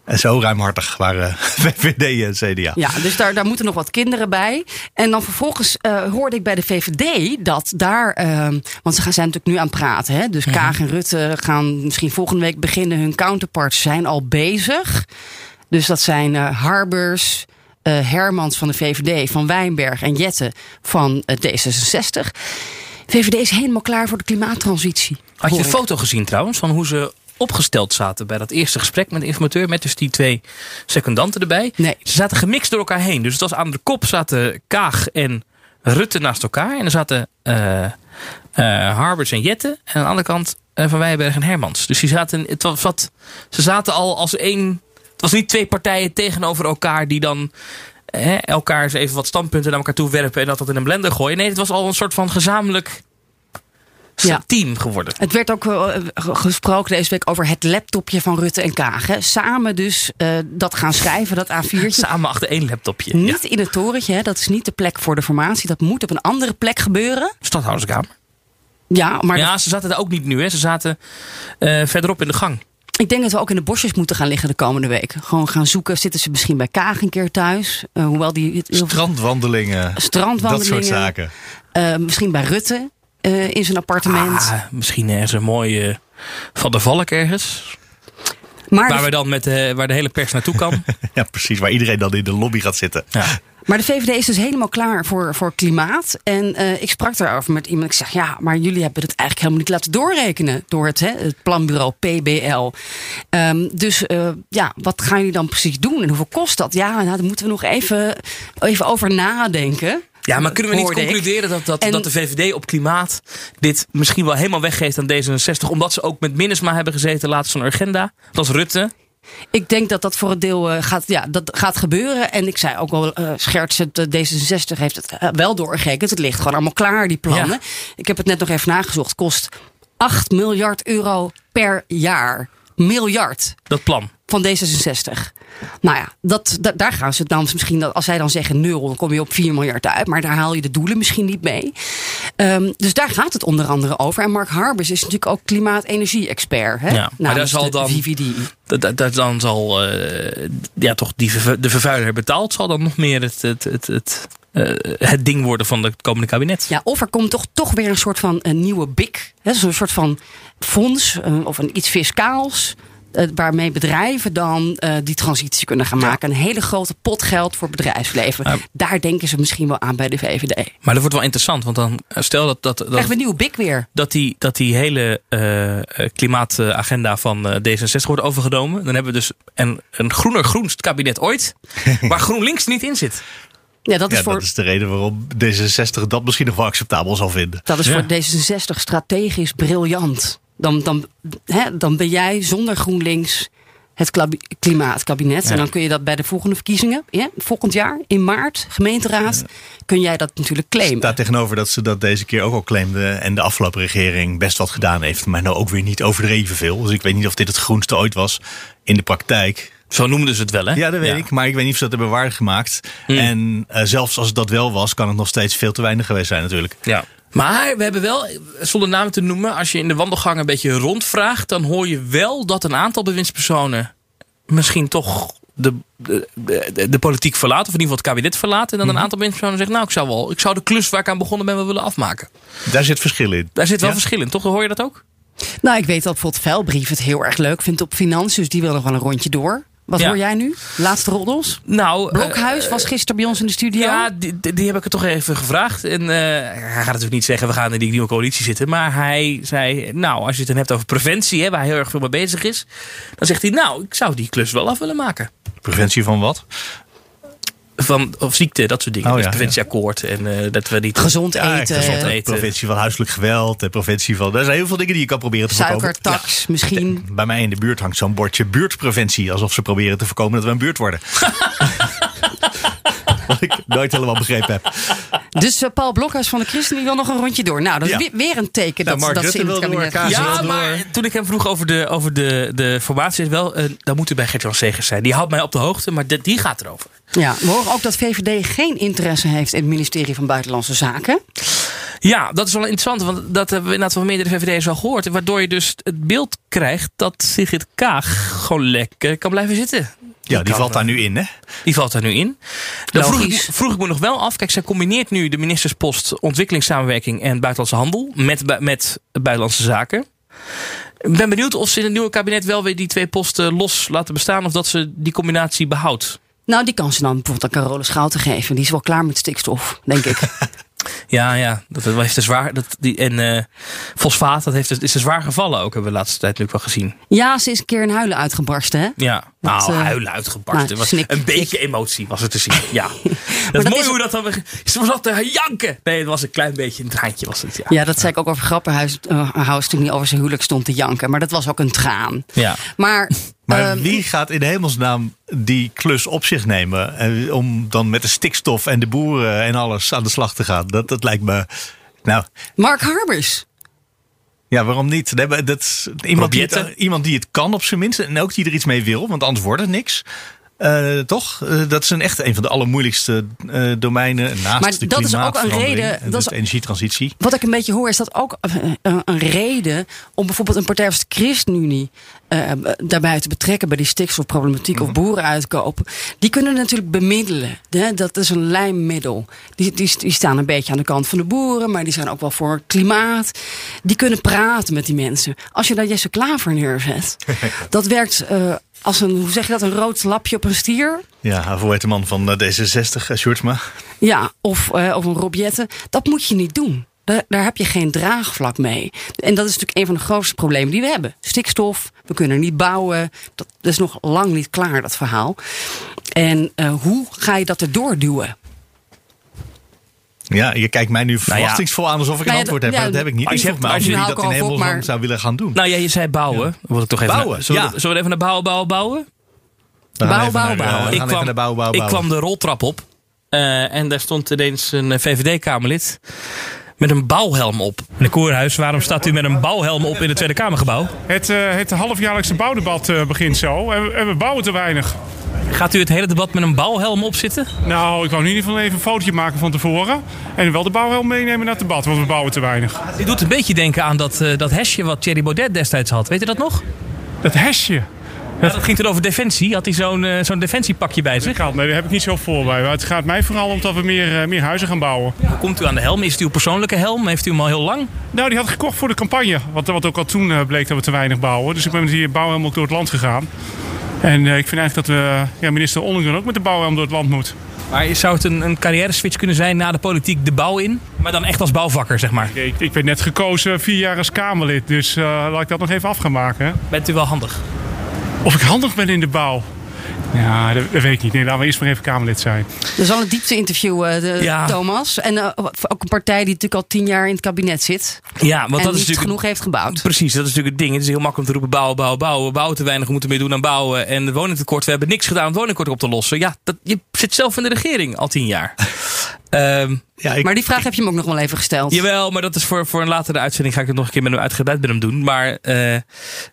En zo ruimhartig waren VVD en CDA. Ja, dus daar, daar moeten nog wat kinderen bij. En dan vervolgens eh, hoorde ik bij de VVD dat daar. eh, want ze gaan, zijn natuurlijk nu aan het praten. Hè? Dus Kaag en Rutte gaan misschien volgende week beginnen. Hun counterparts zijn al bezig. Dus dat zijn eh, Harbers. eh, Hermans van de VVD, van Wijnberg en Jette van eh, D66. VVD is helemaal klaar voor de klimaattransitie. Had je de foto gezien trouwens van hoe ze opgesteld zaten bij dat eerste gesprek met de informateur. Met dus die twee secundanten erbij. Nee. Ze zaten gemixt door elkaar heen. Dus het was aan de kop zaten Kaag en Rutte naast elkaar. En er zaten eh, Harbers en Jette. En aan de andere kant eh, Van Wijnberg en Hermans. Dus die zaten, het was wat, ze zaten al als één... Het was niet twee partijen tegenover elkaar die dan hè, elkaar eens even wat standpunten naar elkaar toe werpen en dat dat in een blender gooien. Nee, het was al een soort van gezamenlijk Ja. team geworden. Het werd ook eh, gesproken deze week over het laptopje van Rutte en Kaag. hè. Samen dus eh, dat gaan schrijven, dat A4'tje. Samen achter één laptopje. Niet in het torentje, hè. dat is niet de plek voor de formatie. Dat moet op een andere plek gebeuren. Stadhouderskamer. Ja, maar ja, ze zaten daar ook niet nu. Hè. Ze zaten eh, verderop in de gang. ik denk dat we ook in de bosjes moeten gaan liggen de komende week. Gewoon gaan zoeken, zitten ze misschien bij Kaag een keer thuis? Hoewel die Strandwandelingen. Strandwandelingen. Dat soort zaken. Eh, misschien bij Rutte eh, in zijn appartement. Ah, misschien ergens een mooie Van der Valk ergens. maar, Waar, de, we dan met, eh, waar de hele pers naartoe kan. Ja, precies. Waar iedereen dan in de lobby gaat zitten. Ja. maar de VVD is dus helemaal klaar voor, voor klimaat. En eh, ik sprak daarover met iemand. Ik zeg, ja, maar jullie hebben het eigenlijk helemaal niet laten doorrekenen. Door het, hè, het planbureau PBL. Ehm, dus eh, ja, wat gaan jullie dan precies doen? En hoeveel kost dat? Ja, nou, daar moeten we nog even, even over nadenken. Ja, maar kunnen we niet ik. concluderen dat, dat, En- dat de VVD op klimaat dit misschien wel helemaal weggeeft aan D66? Omdat ze ook met Minnesma hebben gezeten laatst van agenda. Dat was Rutte. Ik denk dat dat voor een deel eh, gaat, ja, dat gaat gebeuren. En ik zei ook wel eh schertsend, eh, D66 heeft het wel doorgerekend. Het ligt gewoon allemaal klaar, die plannen. Ja. Ik heb het net nog even nagezocht. Kost 8 miljard euro per jaar. Miljard Dat plan. van D66. Nou ja, dat, da- daar gaan ze dan misschien, dat- als zij dan zeggen nul, dan kom je op 4 miljard uit. Maar daar haal je de doelen misschien niet mee. Ehm, dus daar gaat het onder andere over. En Mark Harbers is natuurlijk ook klimaat-energie-expert. Hè? Ja, maar daar Namens zal dan- VVD. Dat, dat, dat dan zal eh, ja, toch die, de vervuiler betaald. Zal dan nog meer het, het, het, het, eh, het ding worden van het komende kabinet. Ja, of er komt toch, toch weer een soort van een nieuwe BIC. Hè, Zo'n soort van fonds eh, of een iets fiscaals. Eh, waarmee bedrijven dan eh, die transitie kunnen gaan maken. Een hele grote pot geld voor bedrijfsleven. Ja. Daar denken ze misschien wel aan bij de VVD. Maar dat wordt wel interessant. Want dan eh, stel dat, dat, Krijgen we dat, een nieuwe BIC weer. dat, die, dat die hele klimaatagenda van eh, D66 wordt overgenomen. Dan hebben we dus een, een groener groenst kabinet ooit. waar GroenLinks niet in zit. Ja, dat is, Ja, voor, dat is de reden waarom D66 dat misschien nog wel acceptabel zal vinden. dat is Ja. voor D66 strategisch briljant. Dan, dan, hè, dan ben jij zonder GroenLinks het klimaatkabinet. En dan kun je dat bij de volgende verkiezingen, ja, volgend jaar in maart, gemeenteraad, kun jij dat natuurlijk claimen. Staat tegenover dat ze dat deze keer ook al claimden. En de afgelopen regering best wat gedaan heeft. Maar nou ook weer niet overdreven veel. Dus ik weet niet of dit het groenste ooit was in de praktijk. Zo noemden ze het wel, hè? Ja, dat weet ik. Maar ik weet niet of ze dat hebben waargemaakt. Hmm. En eh, zelfs als het dat wel was, kan het nog steeds veel te weinig geweest zijn natuurlijk. Ja. Maar we hebben wel, zonder namen te noemen, als je in de wandelgang een beetje rondvraagt, dan hoor je wel dat een aantal bewindspersonen misschien toch de, de, de, de politiek verlaten, of in ieder geval het kabinet verlaten. En dan Mhm. een aantal bewindspersonen zeggen, nou, ik zou, wel, ik zou de klus waar ik aan begonnen ben wel willen afmaken. Daar zit verschil in. Daar zit wel Ja? verschil in, toch? Hoor je dat ook? Nou, ik weet dat bijvoorbeeld Velbrief het heel erg leuk vindt op financiën. Dus die wil nog wel een rondje door. Wat Ja. hoor jij nu? Laatste roddels? Nou, Blokhuis was gisteren bij ons in de studio. Ja, die, heb ik er toch even gevraagd. En eh, hij gaat natuurlijk niet zeggen, we gaan in die nieuwe coalitie zitten. Maar hij zei, nou, als je het dan hebt over preventie, hè, waar hij heel erg veel mee bezig is. Dan zegt hij, nou, ik zou die klus wel af willen maken. Preventie van wat? Van, of ziekte, dat soort dingen. Oh, dus ja, preventieakkoord. En eh, dat we niet... Gezond Ja, eten, gezond eten. eten. Preventie van huiselijk geweld. En preventie van. Er zijn heel veel dingen die je kan proberen te voorkomen. suikertax misschien. Bij mij in de buurt hangt zo'n bordje buurtpreventie. Alsof ze proberen te voorkomen dat we een buurt worden. Wat ik nooit helemaal begrepen heb. Dus eh, Paul Blokhuis van de ChristenUnie wil nog een rondje door. Nou, dat is Ja. weer, een teken Nou, dat, dat ze in het door, kabinet gaan Ja, maar toen ik hem vroeg over de, over de, de formatie, is wel, eh, dan moet u bij Gert-Jan Segers zijn. Die houdt mij op de hoogte, maar dit- die gaat erover. Ja, we horen ook dat VVD geen interesse heeft in het ministerie van Buitenlandse Zaken. Ja, dat is wel interessant, want dat hebben we inderdaad van meerdere VVD'ers al gehoord. Waardoor je dus het beeld krijgt dat Sigrid Kaag gewoon lekker kan blijven zitten. Ja, die kan, valt daar nu in, hè? Die valt daar nu in. Dan vroeg ik, vroeg ik me nog wel af. Kijk, zij combineert nu de ministerspost ontwikkelingssamenwerking en buitenlandse handel met, met buitenlandse zaken. Ik ben benieuwd of ze in het nieuwe kabinet wel weer die twee posten los laten bestaan. Of dat ze die combinatie behoudt. Nou, die kan ze dan bijvoorbeeld aan Carole Schouten geven. Die is wel klaar met stikstof, denk ik. Ja, ja. Dat heeft een zwaar. Dat, die, en eh, fosfaat, dat heeft, is zwaar gevallen ook, hebben we de laatste tijd natuurlijk wel gezien. Ja, ze is een keer in huilen uitgebarsten, hè? Ja, Dat, nou, eh, huilen uitgebarsten. nou, was een beetje emotie was het te zien. Ja. dat is mooi is- hoe dat dan. Ze was altijd te janken. Nee, het was een klein beetje een traantje, was het. Ja. Ja, dat zei ik ook over Grapperhuis uh, toen hij over zijn huwelijk stond te janken. Maar dat was ook een traan. Ja. Maar, Maar ehm, wie gaat in hemelsnaam die klus op zich nemen? eh, Om dan met de stikstof en de boeren en alles aan de slag te gaan? Dat, dat lijkt me. Nou, Mark Harbers. ja, waarom niet? Nee, Dat iemand, die het, Robjetten. iemand die het kan op zijn minst. En ook die er iets mee wil, want anders wordt het niks. Eh, toch? Eh, dat is een echt een van de allermoeilijkste eh, domeinen. Naast Maar de dat is ook een reden- en dat de is- energietransitie. Wat ik een beetje hoor is dat ook een, reden om bijvoorbeeld een partij als de ChristenUnie daarbij te betrekken bij die stikstofproblematiek of boeren uitkopen. Die kunnen natuurlijk bemiddelen. Hè? Dat is een lijmmiddel. Die, die, die staan een beetje aan de kant van de boeren, maar die zijn ook wel voor klimaat. Die kunnen praten met die mensen. Als je daar Jesse Klaver neerzet, dat werkt als een, hoe zeg je dat, een rood lapje op een stier. Ja, hoe heet de man van eh, D66, uh, Sjoerdsma? Ja, of, eh, of een robjette. Dat moet je niet doen. Daar, daar heb je geen draagvlak mee. En dat is natuurlijk een van de grootste problemen die we hebben. Stikstof, we kunnen niet bouwen. Dat, dat is nog lang niet klaar, dat verhaal. En eh, hoe ga je dat erdoor duwen? Ja, je kijkt mij nu ja. verwachtingsvol aan alsof ik een Nou ja, antwoord heb. ja, maar dat heb ik niet. als Ik je af als je- dat in hemelsnaam maar- zou willen gaan doen. Nou ja, je zei bouwen. Ik toch even Bouwen, zullen, we, zullen we even naar bouwen, bouwen, bouwen? Naar, bouwen. we Ik kwam, even naar bouw, bouw, ik bouwen. kwam de roltrap op. eh, en daar stond ineens een VVD-Kamerlid met een bouwhelm op. Meneer Koerhuis, waarom staat u met een bouwhelm op in het Tweede Kamergebouw? Het, eh, het halfjaarlijkse bouwdebat eh, begint zo en we, en we bouwen te weinig. Gaat u het hele debat met een bouwhelm op zitten? Nou, ik wou in ieder geval even een fotootje maken van tevoren. En wel de bouwhelm meenemen naar het debat, want we bouwen te weinig. Dit doet een beetje denken aan dat, eh, dat hesje wat Thierry Baudet destijds had. Weet u dat nog? Dat hesje. Ja, dat ging toen over defensie. Had hij zo'n eh, zo'n defensiepakje bij zich? Gaat, nee, daar heb ik niet zo voor bij. Maar het gaat mij vooral om dat we meer, eh, meer huizen gaan bouwen. Hoe komt u aan de helm? Is het uw persoonlijke helm? Heeft u hem al heel lang? Nou, die had ik gekocht voor de campagne. Wat, wat ook al toen bleek dat we te weinig bouwen. Dus ik ben met die bouwhelm ook door het land gegaan. En eh, ik vind eigenlijk dat we, ja, minister Ollongren ook met de bouwhelm door het land moet. Maar zou het een, een carrière switch kunnen zijn na de politiek de bouw in? Maar dan echt als bouwvakker, zeg maar. Ik, ik ben net gekozen vier jaar als Kamerlid. Dus eh, laat ik dat nog even af gaan maken. hè. Bent u wel handig? Of ik handig ben in de bouw? Ja, dat, weet ik niet. Nee, laten we eerst maar even Kamerlid zijn. Dat is al een diepte-interview, eh, de, Ja. Thomas. En eh, ook een partij die natuurlijk al tien jaar in het kabinet zit. Ja, want dat is niet natuurlijk genoeg heeft gebouwd. Precies, dat is natuurlijk het ding. Het is heel makkelijk om te roepen bouwen, bouwen, bouwen. We bouwen te weinig, we moeten meer doen aan bouwen. En het woningtekort, we hebben niks gedaan om het woningtekort op te lossen. Ja, dat, je zit zelf in de regering al tien jaar. Ehm, Ja, ik, Maar die vraag heb je hem ook nog wel even gesteld. jawel, maar dat is voor, voor een latere uitzending ga ik het nog een keer met hem uitgebreid met hem doen. Maar eh, ik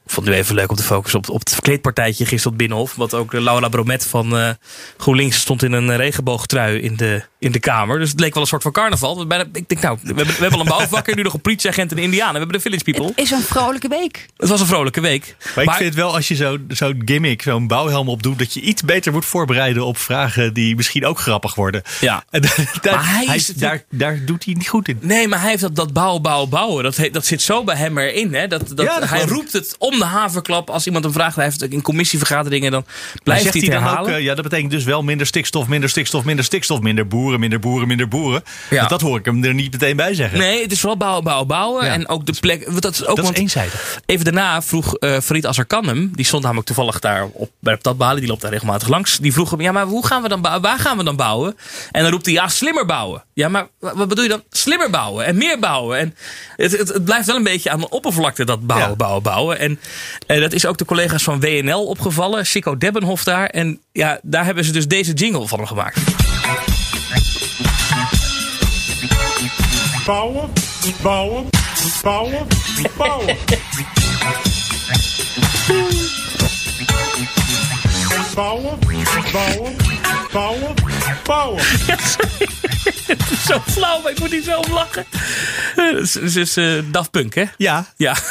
vond het nu even leuk om te focussen op, op het verkleedpartijtje gisteren op Binnenhof. Want ook eh, Laura Bromet van eh, GroenLinks stond in een regenboogtrui in de, in de Kamer. Dus het leek wel een soort van carnaval. Bijna, ik denk nou, we hebben, we hebben al een bouwvakker, nu nog een politieagent en een Indianen. We hebben de Village People. Het is een vrolijke week. Het was een vrolijke week. Maar ik vind het wel als je zo- zo'n gimmick, zo'n bouwhelm opdoet, dat je iets beter moet voorbereiden op vragen die misschien ook grappig worden. Ja. En daar, Maar hij hij- is daar, daar doet hij niet goed in. Nee, maar hij heeft dat, dat bouwen, bouwen, bouwen. Dat, dat zit zo bij hem erin. Hè? Dat, dat, Ja, dat hij roept het om de havenklap. Als iemand hem vraagt, hij heeft in commissievergaderingen, dan blijft hij het hij dan ook, herhalen. eh, ja, dat betekent dus wel minder stikstof, minder stikstof, minder stikstof, minder boeren, minder boeren, minder boeren. Ja. Dat hoor ik hem er niet meteen bij zeggen. Nee, het is vooral bouwen, bouwen, bouwen. Ja. En ook de plek. want Dat is ook dat is eenzijdig. even daarna vroeg eh Farid Azarkan Die stond namelijk toevallig daar op, bij de Bali. Die loopt daar regelmatig langs. Die vroeg hem: Ja, maar hoe gaan we dan? Waar gaan we dan bouwen? En dan roept hij: Ja, slimmer bouwen. Ja, maar wa- wat bedoel je dan? Slimmer bouwen en meer bouwen. En het, het, het blijft wel een beetje aan de oppervlakte dat bouwen, Ja. bouwen, bouwen. En eh, dat is ook de collega's van WNL opgevallen. Chico Debbenhof daar. En ja, daar hebben ze dus deze jingle van hem gemaakt. Bouwen, bouwen, bouwen, bouwen. Bouwen, bouwen, bouwen, bouwen. zo flauw, maar ik moet niet zo om lachen. Het is, het is eh, Daft Punk, hè? Ja, Ja.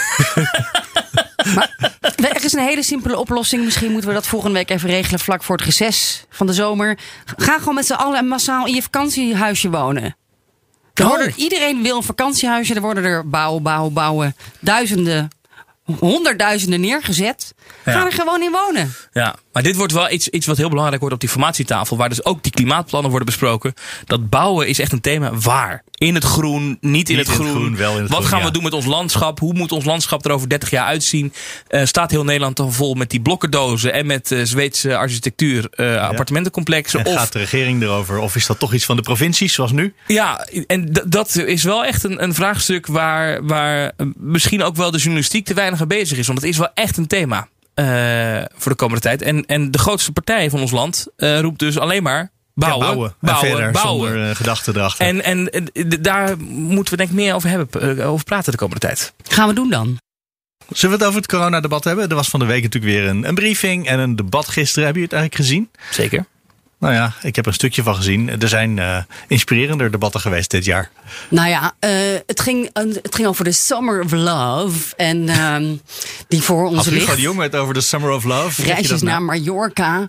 Er is een hele simpele oplossing. Misschien moeten we dat volgende week even regelen vlak voor het reces van de zomer. Ga gewoon met z'n allen massaal in je vakantiehuisje wonen. Er Oh. worden, iedereen wil een vakantiehuisje. Er worden er bouwen, bouwen, bouwen. Duizenden honderdduizenden neergezet. Ga Ja. er gewoon in wonen. Ja, maar dit wordt wel iets, iets wat heel belangrijk wordt op die formatietafel. Waar dus ook die klimaatplannen worden besproken. Dat bouwen is echt een thema. Waar? In het groen, niet in Niet het in het groen. groen, wel in het wat groen, gaan ja. we doen met ons landschap? Hoe moet ons landschap er over 30 jaar uitzien? Eh, staat heel Nederland dan vol met die blokkendozen en met eh, Zweedse architectuur eh, appartementencomplexen? En Of gaat de regering erover? Of is dat toch iets van de provincies, zoals nu? ja, en dat is wel echt een, een vraagstuk waar, waar misschien ook wel de journalistiek te weinig mee bezig is. Want het is wel echt een thema eh, voor de komende tijd. En, en de grootste partij van ons land eh, roept dus alleen maar bouwen, Ja, bouwen. bouwen, en verder, bouwen. zonder eh, gedachten erachter. En, en daar moeten we denk ik meer over, hebben, over praten de komende tijd. Gaan we doen dan. Zullen we het over het coronadebat hebben? Er was van de week natuurlijk weer een, een briefing en een debat gisteren. Heb je het eigenlijk gezien? Zeker. Nou ja, ik heb er een stukje van gezien. Er zijn eh, inspirerender debatten geweest dit jaar. Nou ja, eh, het, ging, eh, het ging over de Summer of Love. En ehm, die voor ons Hugo ligt. de Jong het over de Summer of Love. Reisjes nou? naar Mallorca.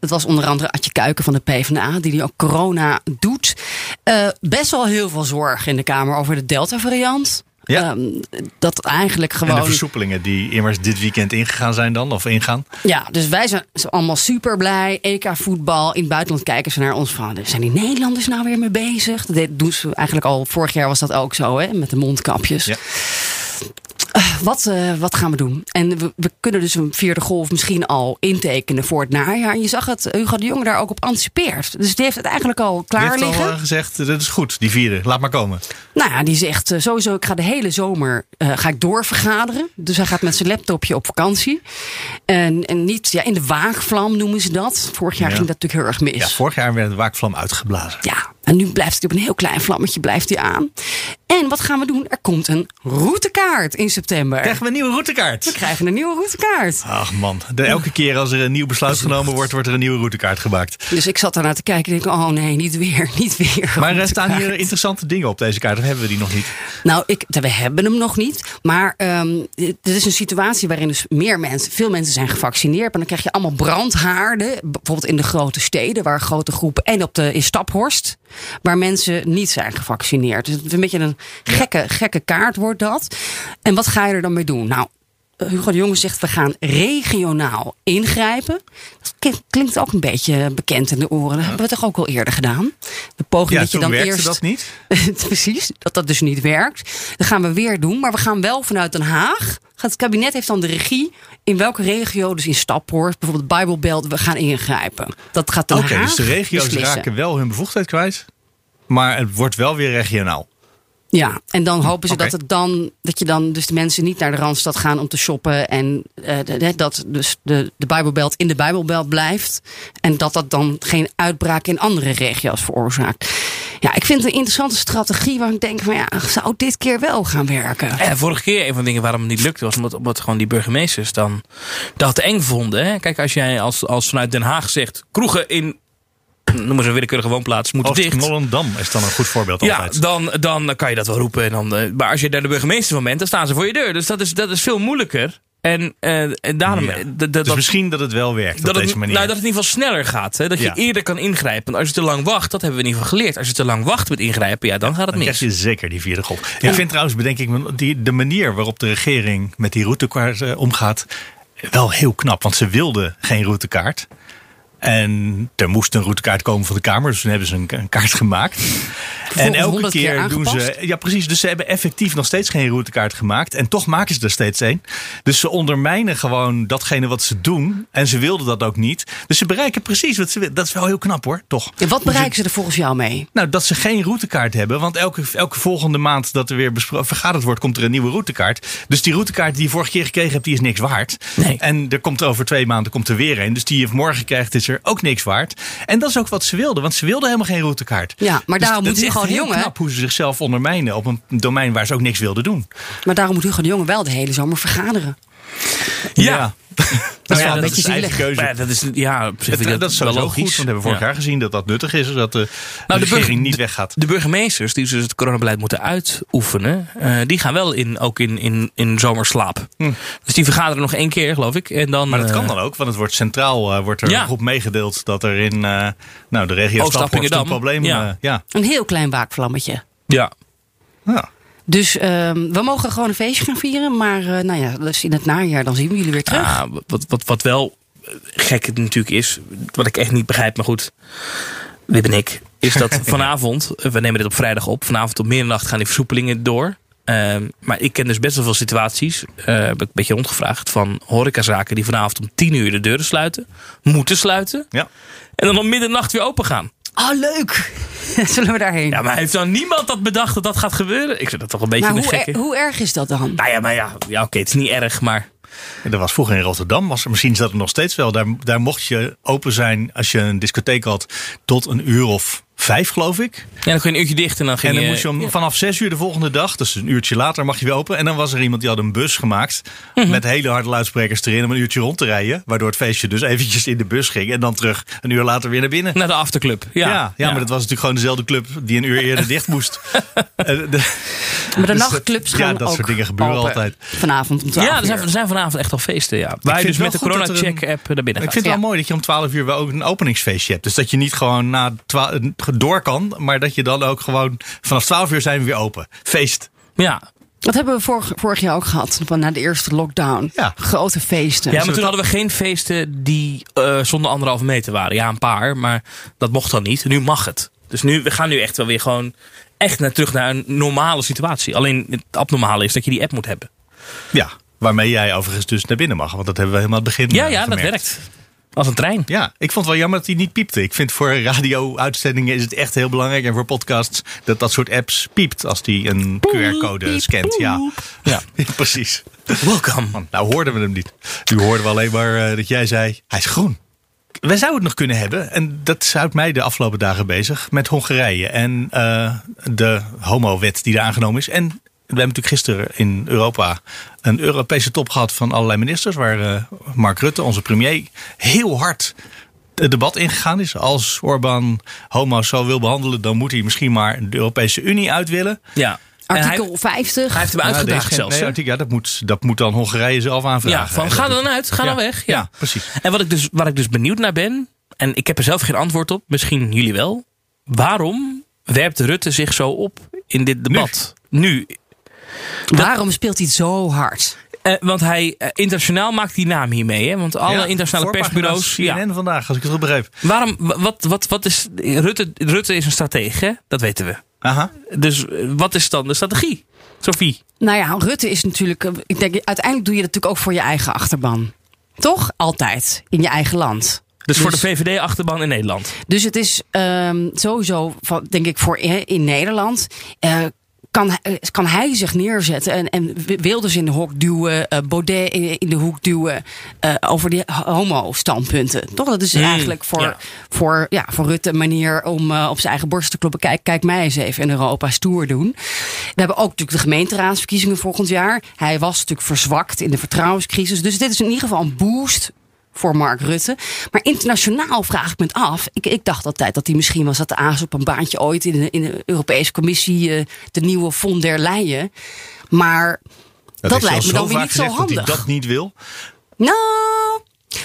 Dat was onder andere Adje Kuiken van de PvdA, die die ook corona doet. Best wel heel veel zorg in de Kamer over de Delta-variant. Ja. Ehm, dat eigenlijk En de gewoon. versoepelingen die immers dit weekend ingegaan zijn dan, of ingaan. Ja, dus wij zijn allemaal super blij. EK voetbal. In het buitenland kijken ze naar ons van. Zijn die Nederlanders nou weer mee bezig? Dat doen ze eigenlijk al. Vorig jaar was dat ook zo, hè? Met de mondkapjes. Ja. Eh, wat, eh, wat gaan we doen? En we, we kunnen dus een vierde golf misschien al intekenen voor het najaar. En je zag het, Hugo de Jonge daar ook op anticipeert. Dus die heeft het eigenlijk al Die klaar heeft al liggen. eh, gezegd, dit is goed, die vierde. Laat maar komen. Nou ja, die zegt sowieso, ik ga de hele zomer ga ik doorvergaderen. Dus hij gaat met zijn laptopje op vakantie. En, en niet ja, in de waakvlam noemen ze dat. Vorig jaar Ja. ging dat natuurlijk heel erg mis. Ja, vorig jaar werd de waakvlam uitgeblazen. Ja, en nu blijft hij op een heel klein vlammetje blijft hij aan. En wat gaan we doen? Er komt een routekaart in september. Krijgen we een nieuwe routekaart? We krijgen een nieuwe routekaart. Ach man, de, elke keer als er een nieuw besluit genomen wordt, wordt er een nieuwe routekaart gemaakt. Dus ik zat daarnaar te kijken en denk, oh nee, niet weer, niet weer. Maar er staan hier interessante dingen op deze kaart, of hebben we die nog niet? Nou, ik, we hebben hem nog niet. Maar ehm dit is een situatie waarin dus meer mensen, veel mensen zijn gevaccineerd. Maar dan krijg je allemaal brandhaarden. Bijvoorbeeld in de grote steden, waar grote groepen. En op de, in Staphorst, waar mensen niet zijn gevaccineerd. Dus het is een beetje een gekke, gekke kaart wordt dat. En wat ga je er dan mee doen? Nou, Hugo de Jonge zegt, we gaan regionaal ingrijpen. Dat klink- klinkt ook een beetje bekend in de oren. Dat hebben we toch ook al eerder gedaan? De poging Ja, dat je dan eerst... dat niet. Precies, dat dat dus niet werkt. Dat gaan we weer doen, maar we gaan wel vanuit Den Haag. Het kabinet heeft dan de regie in welke regio, dus in Staphorst, bijvoorbeeld Bijbelbelt, we gaan ingrijpen. Dat gaat Den Oké, dus de regio's beslissen. raken wel hun bevoegdheid kwijt, maar het wordt wel weer regionaal. Ja, en dan hopen ze dat, het dan, dat je dan dus de mensen niet naar de Randstad gaan om te shoppen. En eh, de- dat dus de, de Bijbelbelt in de Bijbelbelt blijft. En dat dat dan geen uitbraak in andere regio's veroorzaakt. Ja, ik vind het een interessante strategie waar ik denk van ja, zou dit keer wel gaan werken? En vorige keer, een van de dingen waarom het niet lukte, was omdat, omdat gewoon die burgemeesters dan dat eng vonden. Hè? Kijk, als jij als, als vanuit Den Haag zegt, kroegen in, noem maar een willekeurige woonplaats, moeten dicht. Is dan een goed voorbeeld Ja, altijd. dan, dan kan je dat wel roepen. En dan, eh, maar als je daar de burgemeester van bent, dan staan ze voor je deur. Dus dat is, dat is veel moeilijker. En, eh, en daarom... Ja. eh, dus dat- misschien dat het wel werkt op dat deze het, manier. nou, dat het in ieder geval sneller gaat. Hè? Dat je Ja. eerder kan ingrijpen. Want als je te lang wacht, dat hebben we in ieder geval geleerd. Als je te lang wacht met ingrijpen, ja, dan gaat het Dan mis. krijg je zeker die vierde golf. Ik vind trouwens, bedenk ik, die, de manier waarop de regering met die routekaart omgaat, wel heel knap. Want ze wilden geen routekaart. En er moest een routekaart komen van de Kamer, dus toen hebben ze een, een kaart gemaakt. En elke 100 keer keer doen ze. Ja, precies. Dus ze hebben effectief nog steeds geen routekaart gemaakt. En toch maken ze er steeds een. Dus ze ondermijnen gewoon datgene wat ze doen. En ze wilden dat ook niet. Dus ze bereiken precies wat ze willen. Dat is wel heel knap hoor, toch? En wat bereiken ze er volgens jou mee? Nou, dat ze geen routekaart hebben. Want elke, elke volgende maand dat er weer vergaderd wordt, komt er een nieuwe routekaart. Dus die routekaart die je vorige keer gekregen hebt, die is niks waard. Nee. En er komt over twee maanden komt er weer een. Dus die je morgen krijgt, is er ook niks waard. En dat is ook wat ze wilden, want ze wilden helemaal geen routekaart. Ja, maar Dus daarom dat moet is echt Hugo de Jonge... knap hoe ze zichzelf ondermijnen op een domein waar ze ook niks wilden doen. Maar daarom moet Hugo de Jonge wel de hele zomer vergaderen. Ja. Dat is Nou wel ja, een dat beetje is eigen zielig. keuze. Ja, dat is, ja, op zich Dat, is sowieso logisch. goed, want we hebben vorig Ja. jaar gezien dat dat nuttig is. Dat de, Nou, de de regering burger- niet weggaat. De burgemeesters die dus het coronabeleid moeten uitoefenen, eh, die gaan wel in, ook in, in, in zomerslaap. Dus die vergaderen nog één keer, geloof ik. En dan, Hm. Maar dat kan eh, dan ook, want het wordt centraal eh, wordt er Ja. een groep meegedeeld dat er in eh, nou, de regio Oost-Appingedam. Een probleem... Ja. ja. Een heel klein waakvlammetje. Ja. Ja. Dus ehm, we mogen gewoon een feestje gaan vieren. Maar eh, nou ja, dus in het najaar dan zien we jullie weer terug. Ah, wat, wat, wat wel eh, gek het natuurlijk is, wat ik echt niet begrijp, maar goed, Wip en ik, is dat vanavond, eh, we nemen dit op vrijdag op, vanavond op middernacht gaan die versoepelingen door. Ehm, maar ik ken dus best wel veel situaties, eh, heb ik een beetje rondgevraagd, van horecazaken die vanavond om 10 uur de deuren sluiten, moeten sluiten. Ja. En dan om middernacht weer open gaan. Oh, leuk! Zullen we daarheen? Ja, maar heeft dan niemand dat bedacht dat dat gaat gebeuren? Ik vind dat toch een beetje maar een hoe, gekke. er- hoe erg is dat dan? Nou ja, maar ja, ja oké, het is niet erg, maar... En dat was vroeger in Rotterdam. Was er, misschien is dat er nog steeds wel. Daar, daar mocht je open zijn als je een discotheek had tot een uur of vijf, geloof ik. Ja, dan kun je een uurtje dicht en dan ging En dan je... moest je om, vanaf zes uur de volgende dag, dus een uurtje later, mag je weer open. En dan was er iemand die had een bus gemaakt. Mhm. Met hele harde luidsprekers erin om een uurtje rond te rijden. Waardoor het feestje dus eventjes in de bus ging. En dan terug een uur later weer naar binnen. Naar de afterclub. Ja, Ja, ja, maar dat was natuurlijk gewoon dezelfde club die een uur eerder dicht moest. Eh, de- Maar de dus nachtclubs dat- gaan Ja, dat ook soort dingen gebeuren open altijd. Vanavond om 12 Ja, er zijn, er vanavond echt al feesten, ja. Waar je dus met de er corona-check-app naar binnen Ik vind het wel mooi dat je om 12 uur wel ook een openingsfeestje hebt. Dus dat je niet gewoon na twa- door kan, maar dat je dan ook gewoon vanaf 12 uur zijn we weer open. Feest. Ja. Dat hebben we vorig, vorig jaar ook gehad, van na de eerste lockdown. Grote feesten. Ja, maar toen hadden we geen feesten die eh, zonder anderhalve meter waren. Ja, een paar, maar dat mocht dan niet. Nu mag het. Dus nu, we gaan nu echt wel weer gewoon echt naar, terug naar een normale situatie. Alleen het abnormale is dat je die app moet hebben. Ja, waarmee jij overigens dus naar binnen mag. Want dat hebben we helemaal aan het begin Ja, eh, ja, dat gemerkt. werkt. Als een trein. Ja, ik vond het wel jammer dat hij niet piepte. Ik vind voor radio-uitzendingen is het echt heel belangrijk. En voor podcasts dat dat soort apps piept als die een QR-code scant. Ja. Ja. precies. Welkom. Nou hoorden we hem niet. Nu hoorden we alleen maar eh, dat jij zei, hij is groen. We zouden het nog kunnen hebben, en dat houdt mij de afgelopen dagen bezig, met Hongarije en eh, de homo-wet die er aangenomen is. En we hebben natuurlijk gisteren in Europa een Europese top gehad van allerlei ministers, waar eh, Mark Rutte, onze premier, heel hard het debat ingegaan is. Als Orbán homo's zo wil behandelen, dan moet hij misschien maar de Europese Unie uit willen. Ja. Artikel 50. Hij heeft hem Ja, uitgedaagd zelfs. nee, artikel- ja, dat, moet, dat moet dan Hongarije zelf aanvragen. Ja, van En ga er dan uit, ga Ja, dan weg. Ja. ja, precies. En wat ik dus, waar ik dus benieuwd naar ben, en ik heb er zelf geen antwoord op, misschien jullie wel. Waarom werpt Rutte zich zo op in dit debat? Nu. Waarom speelt hij het zo hard? Eh, want hij, eh, internationaal maakt die naam hiermee. Hè? Want alle Ja, internationale persbureaus. CNN vandaag, als ik het goed begreep. Waarom, wa- wat, wat, wat is. Rutte, Rutte is een stratege, hè? dat weten we. Aha. Dus eh, wat is dan de strategie? Sophie. Nou ja, Rutte is natuurlijk. eh, Ik denk, uiteindelijk doe je dat natuurlijk ook voor je eigen achterban. Toch? Altijd. In je eigen land. Dus, voor de VVD-achterban in Nederland. Dus het is ehm, sowieso, van, denk ik, voor in in Nederland. eh, kan, hij- eh, kan hij zich neerzetten en, en Wilders in de hok duwen, eh, Baudet in, in de hoek duwen eh, over die homo-standpunten. Toch? Dat is Hmm, eigenlijk voor, ja. voor, ja, voor Rutte een manier om op zijn eigen borst te kloppen. Kijk, kijk mij eens even in Europa stoer doen. We hebben ook natuurlijk de gemeenteraadsverkiezingen volgend jaar. Hij was natuurlijk verzwakt in de vertrouwenscrisis. Dus dit is in ieder geval een boost voor Mark Rutte. Maar internationaal vraag ik me het af. Ik, ik dacht altijd dat hij misschien was dat de aas op een baantje ooit in de, in de Europese Commissie, eh, de nieuwe von der Leyen. Maar dat, lijkt me dan weer niet zo gezegd dat hij handig. dat niet wil. Nou,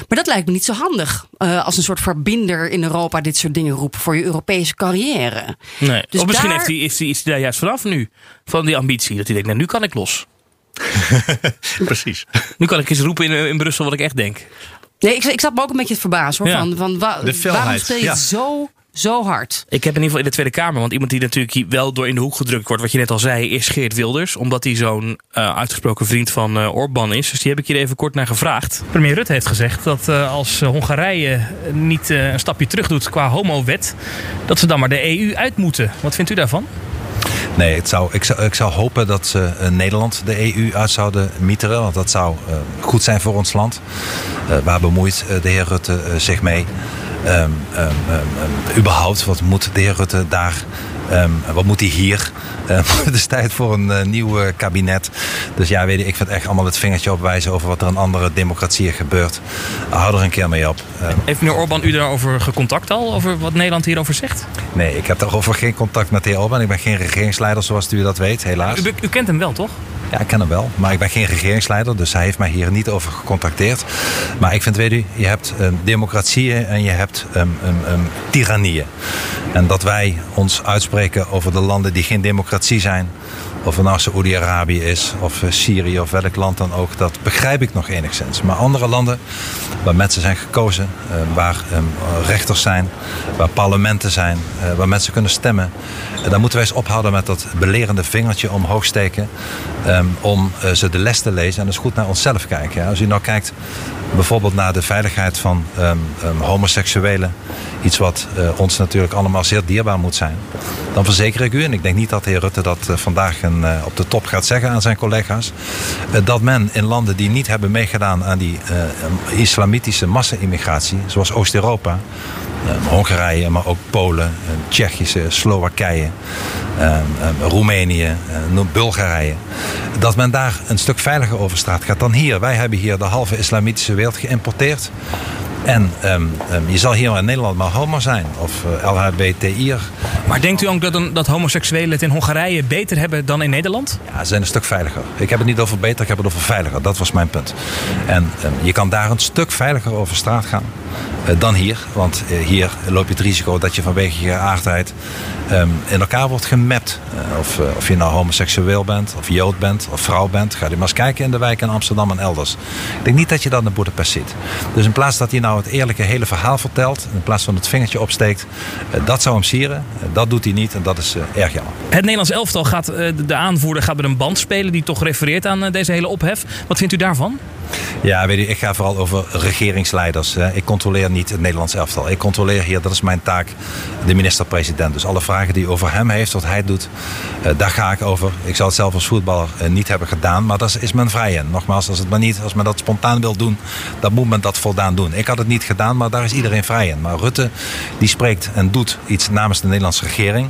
maar dat lijkt me niet zo handig. eh, als een soort verbinder in Europa dit soort dingen roepen voor je Europese carrière. Nee. Dus of misschien daar- heeft hij, is, hij, is hij daar juist vanaf nu. Van die ambitie. Dat hij denkt, nou nu kan ik los. Precies. Nu kan ik eens roepen in, in Brussel wat ik echt denk. Nee, ik, ik zat me ook een beetje te verbazen hoor. Ja. Van, van wa- De felheid, waarom speel je ja. zo, zo hard? Ik heb in ieder geval in de Tweede Kamer, want iemand die natuurlijk hier wel door in de hoek gedrukt wordt, wat je net al zei, is Geert Wilders. Omdat hij zo'n eh, uitgesproken vriend van eh Orbán is. Dus die heb ik hier even kort naar gevraagd. Premier Rutte heeft gezegd dat eh, als Hongarije niet eh, een stapje terug doet qua homowet, dat ze dan maar de EU uit moeten. Wat vindt u daarvan? Nee, zou, ik, zou, ik zou hopen dat ze eh, Nederland de EU uit zouden mieteren. Want dat zou eh, goed zijn voor ons land. Eh, waar bemoeit de heer Rutte zich mee? Ehm, ehm, ehm, überhaupt, wat moet de heer Rutte daar? Ehm, wat moet hij hier? Ehm, het is tijd voor een eh, nieuw eh, kabinet. Dus ja, weet je, ik vind echt allemaal het vingertje opwijzen over wat er in andere democratieën gebeurt. Hou er een keer mee op. Ehm, Heeft meneer Orbán u daarover gecontact al? Over wat Nederland hierover zegt? nee, ik heb daarover geen contact met de heer Orbán. Ik ben geen regeringsleider zoals u dat weet, helaas. U, u kent hem wel, toch? Ja, ik ken hem wel. Maar ik ben geen regeringsleider, dus hij heeft mij hier niet over gecontacteerd. Maar ik vind, weet u, je hebt um, democratieën en je hebt um, um, tirannieën. En dat wij ons uitspreken over de landen die geen democratie zijn of het nou Saoedi-Arabië is, of eh, Syrië, of welk land dan ook, dat begrijp ik nog enigszins. Maar andere landen waar mensen zijn gekozen, eh, waar ehm, rechters zijn, waar parlementen zijn, eh, waar mensen kunnen stemmen, dan moeten wij eens ophouden met dat belerende vingertje omhoog steken ehm, om ze de les te lezen en eens goed naar onszelf kijken. Als u nou kijkt bijvoorbeeld naar de veiligheid van um, homoseksuelen, iets wat ons natuurlijk allemaal zeer dierbaar moet zijn, dan verzeker ik u, en ik denk niet dat de heer Rutte dat vandaag uh, op de top gaat zeggen aan zijn collega's. Dat men in landen die niet hebben meegedaan aan die uh, islamitische massa-immigratie, zoals Oost-Europa, Hongarije, maar ook Polen, Tsjechische, Slowakije, Roemenië, Bulgarije, dat men daar een stuk veiliger over straat gaat dan hier. Wij hebben hier de halve islamitische wereld geïmporteerd. En um, um, je zal hier in Nederland maar homo zijn of uh, LHBTI'er. Maar denkt u ook dat, een, dat homoseksuelen het in Hongarije beter hebben dan in Nederland? Ja, ze zijn een stuk veiliger. Ik heb het niet over beter, ik heb het over veiliger. Dat was mijn punt. En um, je kan daar een stuk veiliger over straat gaan uh, dan hier. Want uh, hier loop je het risico dat je vanwege je geaardheid in elkaar wordt gemapt. of, of je nou homoseksueel bent, of jood bent, of vrouw bent. Ga je maar eens kijken in de wijk in Amsterdam en elders. Ik denk niet dat je dat in Boedapest ziet. Dus in plaats dat je nou het eerlijke hele verhaal vertelt. In plaats van het vingertje opsteekt. Uh, dat zou hem sieren. Uh, dat doet hij niet en dat is uh, erg jammer. Het Nederlands elftal gaat, de aanvoerder gaat met een band spelen die toch refereert aan deze hele ophef. Wat vindt u daarvan? Ja, weet u, ik ga vooral over regeringsleiders. Ik controleer niet het Nederlands elftal. Ik controleer hier, dat is mijn taak, de minister-president. Dus alle vragen die over hem heeft, wat hij doet, daar ga ik over. Ik zal het zelf als voetballer niet hebben gedaan, maar dat is mijn vrije. Nogmaals, als, het maar niet, als men dat spontaan wil doen, dan moet men dat voldaan doen. Ik had het niet gedaan, maar daar is iedereen vrij in. Maar Rutte, die spreekt en doet iets namens de Nederlandse regering.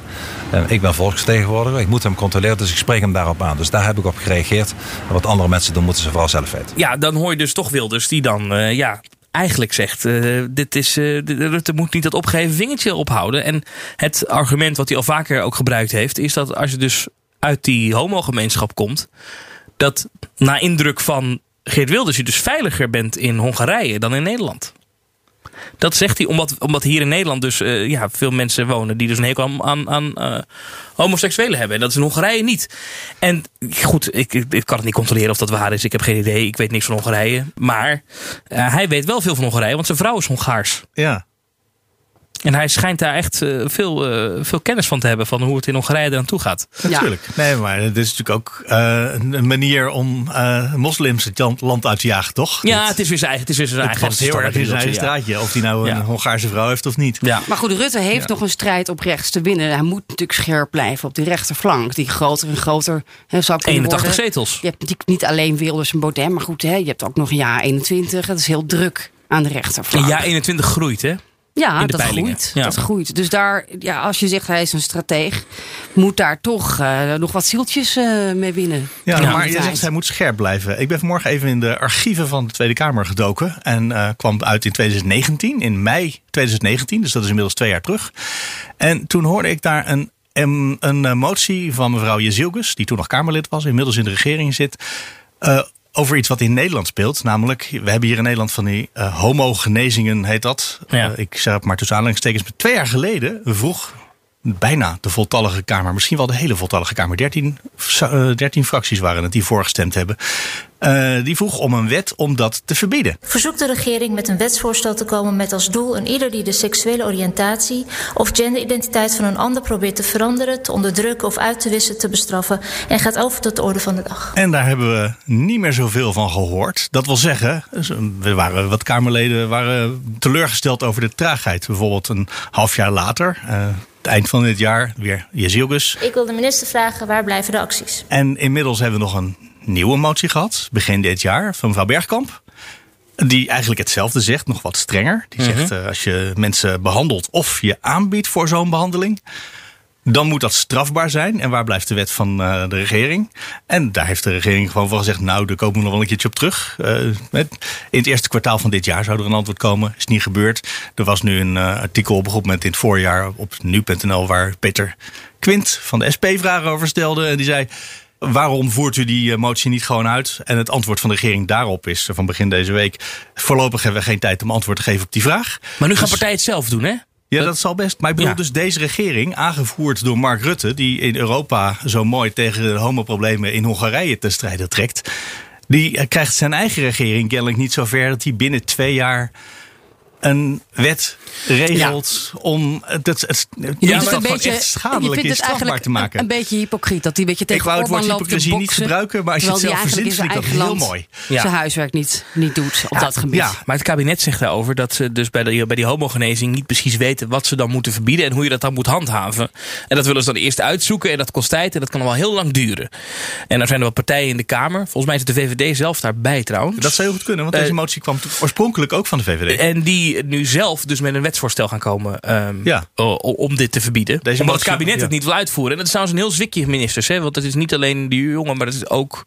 Ik ben volksvertegenwoordiger, ik moet hem controleren, dus ik spreek hem daarop aan. Dus daar heb ik op gereageerd. En wat andere mensen doen, moeten ze vooral zelf weten. Ja, dan hoor je dus toch Wilders die dan, uh, ja, eigenlijk zegt: uh, dit is, uh, Rutte moet niet dat opgeheven vingertje ophouden. En het argument wat hij al vaker ook gebruikt heeft, is dat als je dus uit die homogemeenschap komt, dat na indruk van Geert Wilders je dus veiliger bent in Hongarije dan in Nederland. Dat zegt hij omdat, omdat hier in Nederland dus uh, ja, veel mensen wonen die dus een hekel aan, aan, uh, homoseksuelen hebben. En dat is in Hongarije niet. En goed, ik, ik kan het niet controleren of dat waar is. Ik heb geen idee. Ik weet niks van Hongarije. Maar uh, hij weet wel veel van Hongarije, want zijn vrouw is Hongaars. Ja. En hij schijnt daar echt uh, veel, uh, veel kennis van te hebben van hoe het in Hongarije eraan toe gaat. Natuurlijk. Ja. Nee, maar het is natuurlijk ook uh, een manier om moslims het land uit te jagen, toch? Ja, het is weer zijn eigen. Het is weer zijn het eigen. past heel erg in zijn eigen straatje. Of hij nou ja. een Hongaarse vrouw heeft of niet. Ja. Maar goed, Rutte heeft nog een strijd op rechts te winnen. Hij moet natuurlijk scherp blijven op die rechterflank. Die groter en groter hè, zou kunnen 81 worden. zetels. Je hebt natuurlijk niet alleen Wilders en Baudet, maar goed, hè, je hebt ook nog een jaar 21. Het is heel druk aan de rechterflank. En jaar 21 groeit, hè? Ja, in de dat peilingen. groeit. Ja. Dat groeit. Dus daar, ja, als je zegt hij is een strateeg, moet daar toch uh, nog wat zieltjes uh, mee winnen. Ja, ja maar je zegt hij moet scherp blijven. Ik ben vanmorgen even in de archieven van de Tweede Kamer gedoken en uh, kwam uit in 2019, in mei 2019, dus dat is inmiddels twee jaar terug. En toen hoorde ik daar een, een, een motie van mevrouw Jezilgus, die toen nog Kamerlid was, inmiddels in de regering zit. Over iets wat in Nederland speelt. Namelijk, we hebben hier in Nederland van die uh, homogenezingen, heet dat. Ja. Uh, ik zeg het maar tussen aanhalingstekens. Twee jaar geleden vroeg bijna de voltallige Kamer, misschien wel de hele voltallige Kamer, 13, uh, 13 fracties waren het die voorgestemd hebben. Uh, die vroeg om een wet om dat te verbieden. Verzoekt de regering met een wetsvoorstel te komen met als doel een ieder die de seksuele oriëntatie of genderidentiteit van een ander probeert te veranderen, te onderdrukken of uit te wissen, te bestraffen en gaat over tot de orde van de dag. En daar hebben we niet meer zoveel van gehoord. Dat wil zeggen, we waren, wat Kamerleden waren teleurgesteld over de traagheid. Bijvoorbeeld een half jaar later. Uh, eind van dit jaar weer Jezilgus. Ik wil de minister vragen, waar blijven de acties? En inmiddels hebben we nog een nieuwe motie gehad, begin dit jaar, van mevrouw Bergkamp. Die eigenlijk hetzelfde zegt, nog wat strenger. Die Mhm. zegt, uh, als je mensen behandelt of je aanbiedt voor zo'n behandeling... dan moet dat strafbaar zijn. En waar blijft de wet van uh, de regering? En daar heeft de regering gewoon van gezegd... nou, daar komen we nog wel een keertje op terug. Met, in het eerste kwartaal van dit jaar zou er een antwoord komen. Is niet gebeurd. Er was nu een uh, artikel op een gegeven moment in het voorjaar op nu.nl... waar Peter Quint van de SP vragen over stelde. En die zei... waarom voert u die eh, motie niet gewoon uit? En het antwoord van de regering daarop is eh, van begin deze week. Voorlopig hebben we geen tijd om antwoord te geven op die vraag. Maar nu gaan Dus- partijen het zelf doen, hè? Ja, dat zal best. Maar ik bedoel Ja. dus deze regering, aangevoerd door Mark Rutte, die in Europa zo mooi tegen de homoproblemen in Hongarije te strijden trekt. Die eh, krijgt zijn eigen regering kennelijk niet zo ver dat hij binnen twee jaar een wet regelt om het, het, het, ja, het een beetje, echt je schadelijk vindt is het strafbaar te maken. Een, een beetje hypocriet dat hij een beetje Ik tegen wou het woord hypocrisie niet gebruiken, maar als je het zelf verzint, in vind ik dat heel mooi. Ja. Zijn huiswerk niet, niet doet op dat gebied. Ja, maar het kabinet zegt daarover dat ze dus bij, de, bij die homogenezing niet precies weten wat ze dan moeten verbieden en hoe je dat dan moet handhaven. En dat willen ze dan eerst uitzoeken en dat kost tijd en dat kan wel heel lang duren. En er zijn er wat partijen in de Kamer. Volgens mij is het de VVD zelf daarbij trouwens. Dat zou heel goed kunnen, want Eh, deze motie kwam oorspronkelijk ook van de VVD. En die nu zelf dus met een wetsvoorstel gaan komen ehm, Ja. om dit te verbieden. Deze Omdat het kabinet ja. het niet wil uitvoeren. En dat is trouwens een heel zwikje ministers. Hè? Want het is niet alleen die jongen, maar het is ook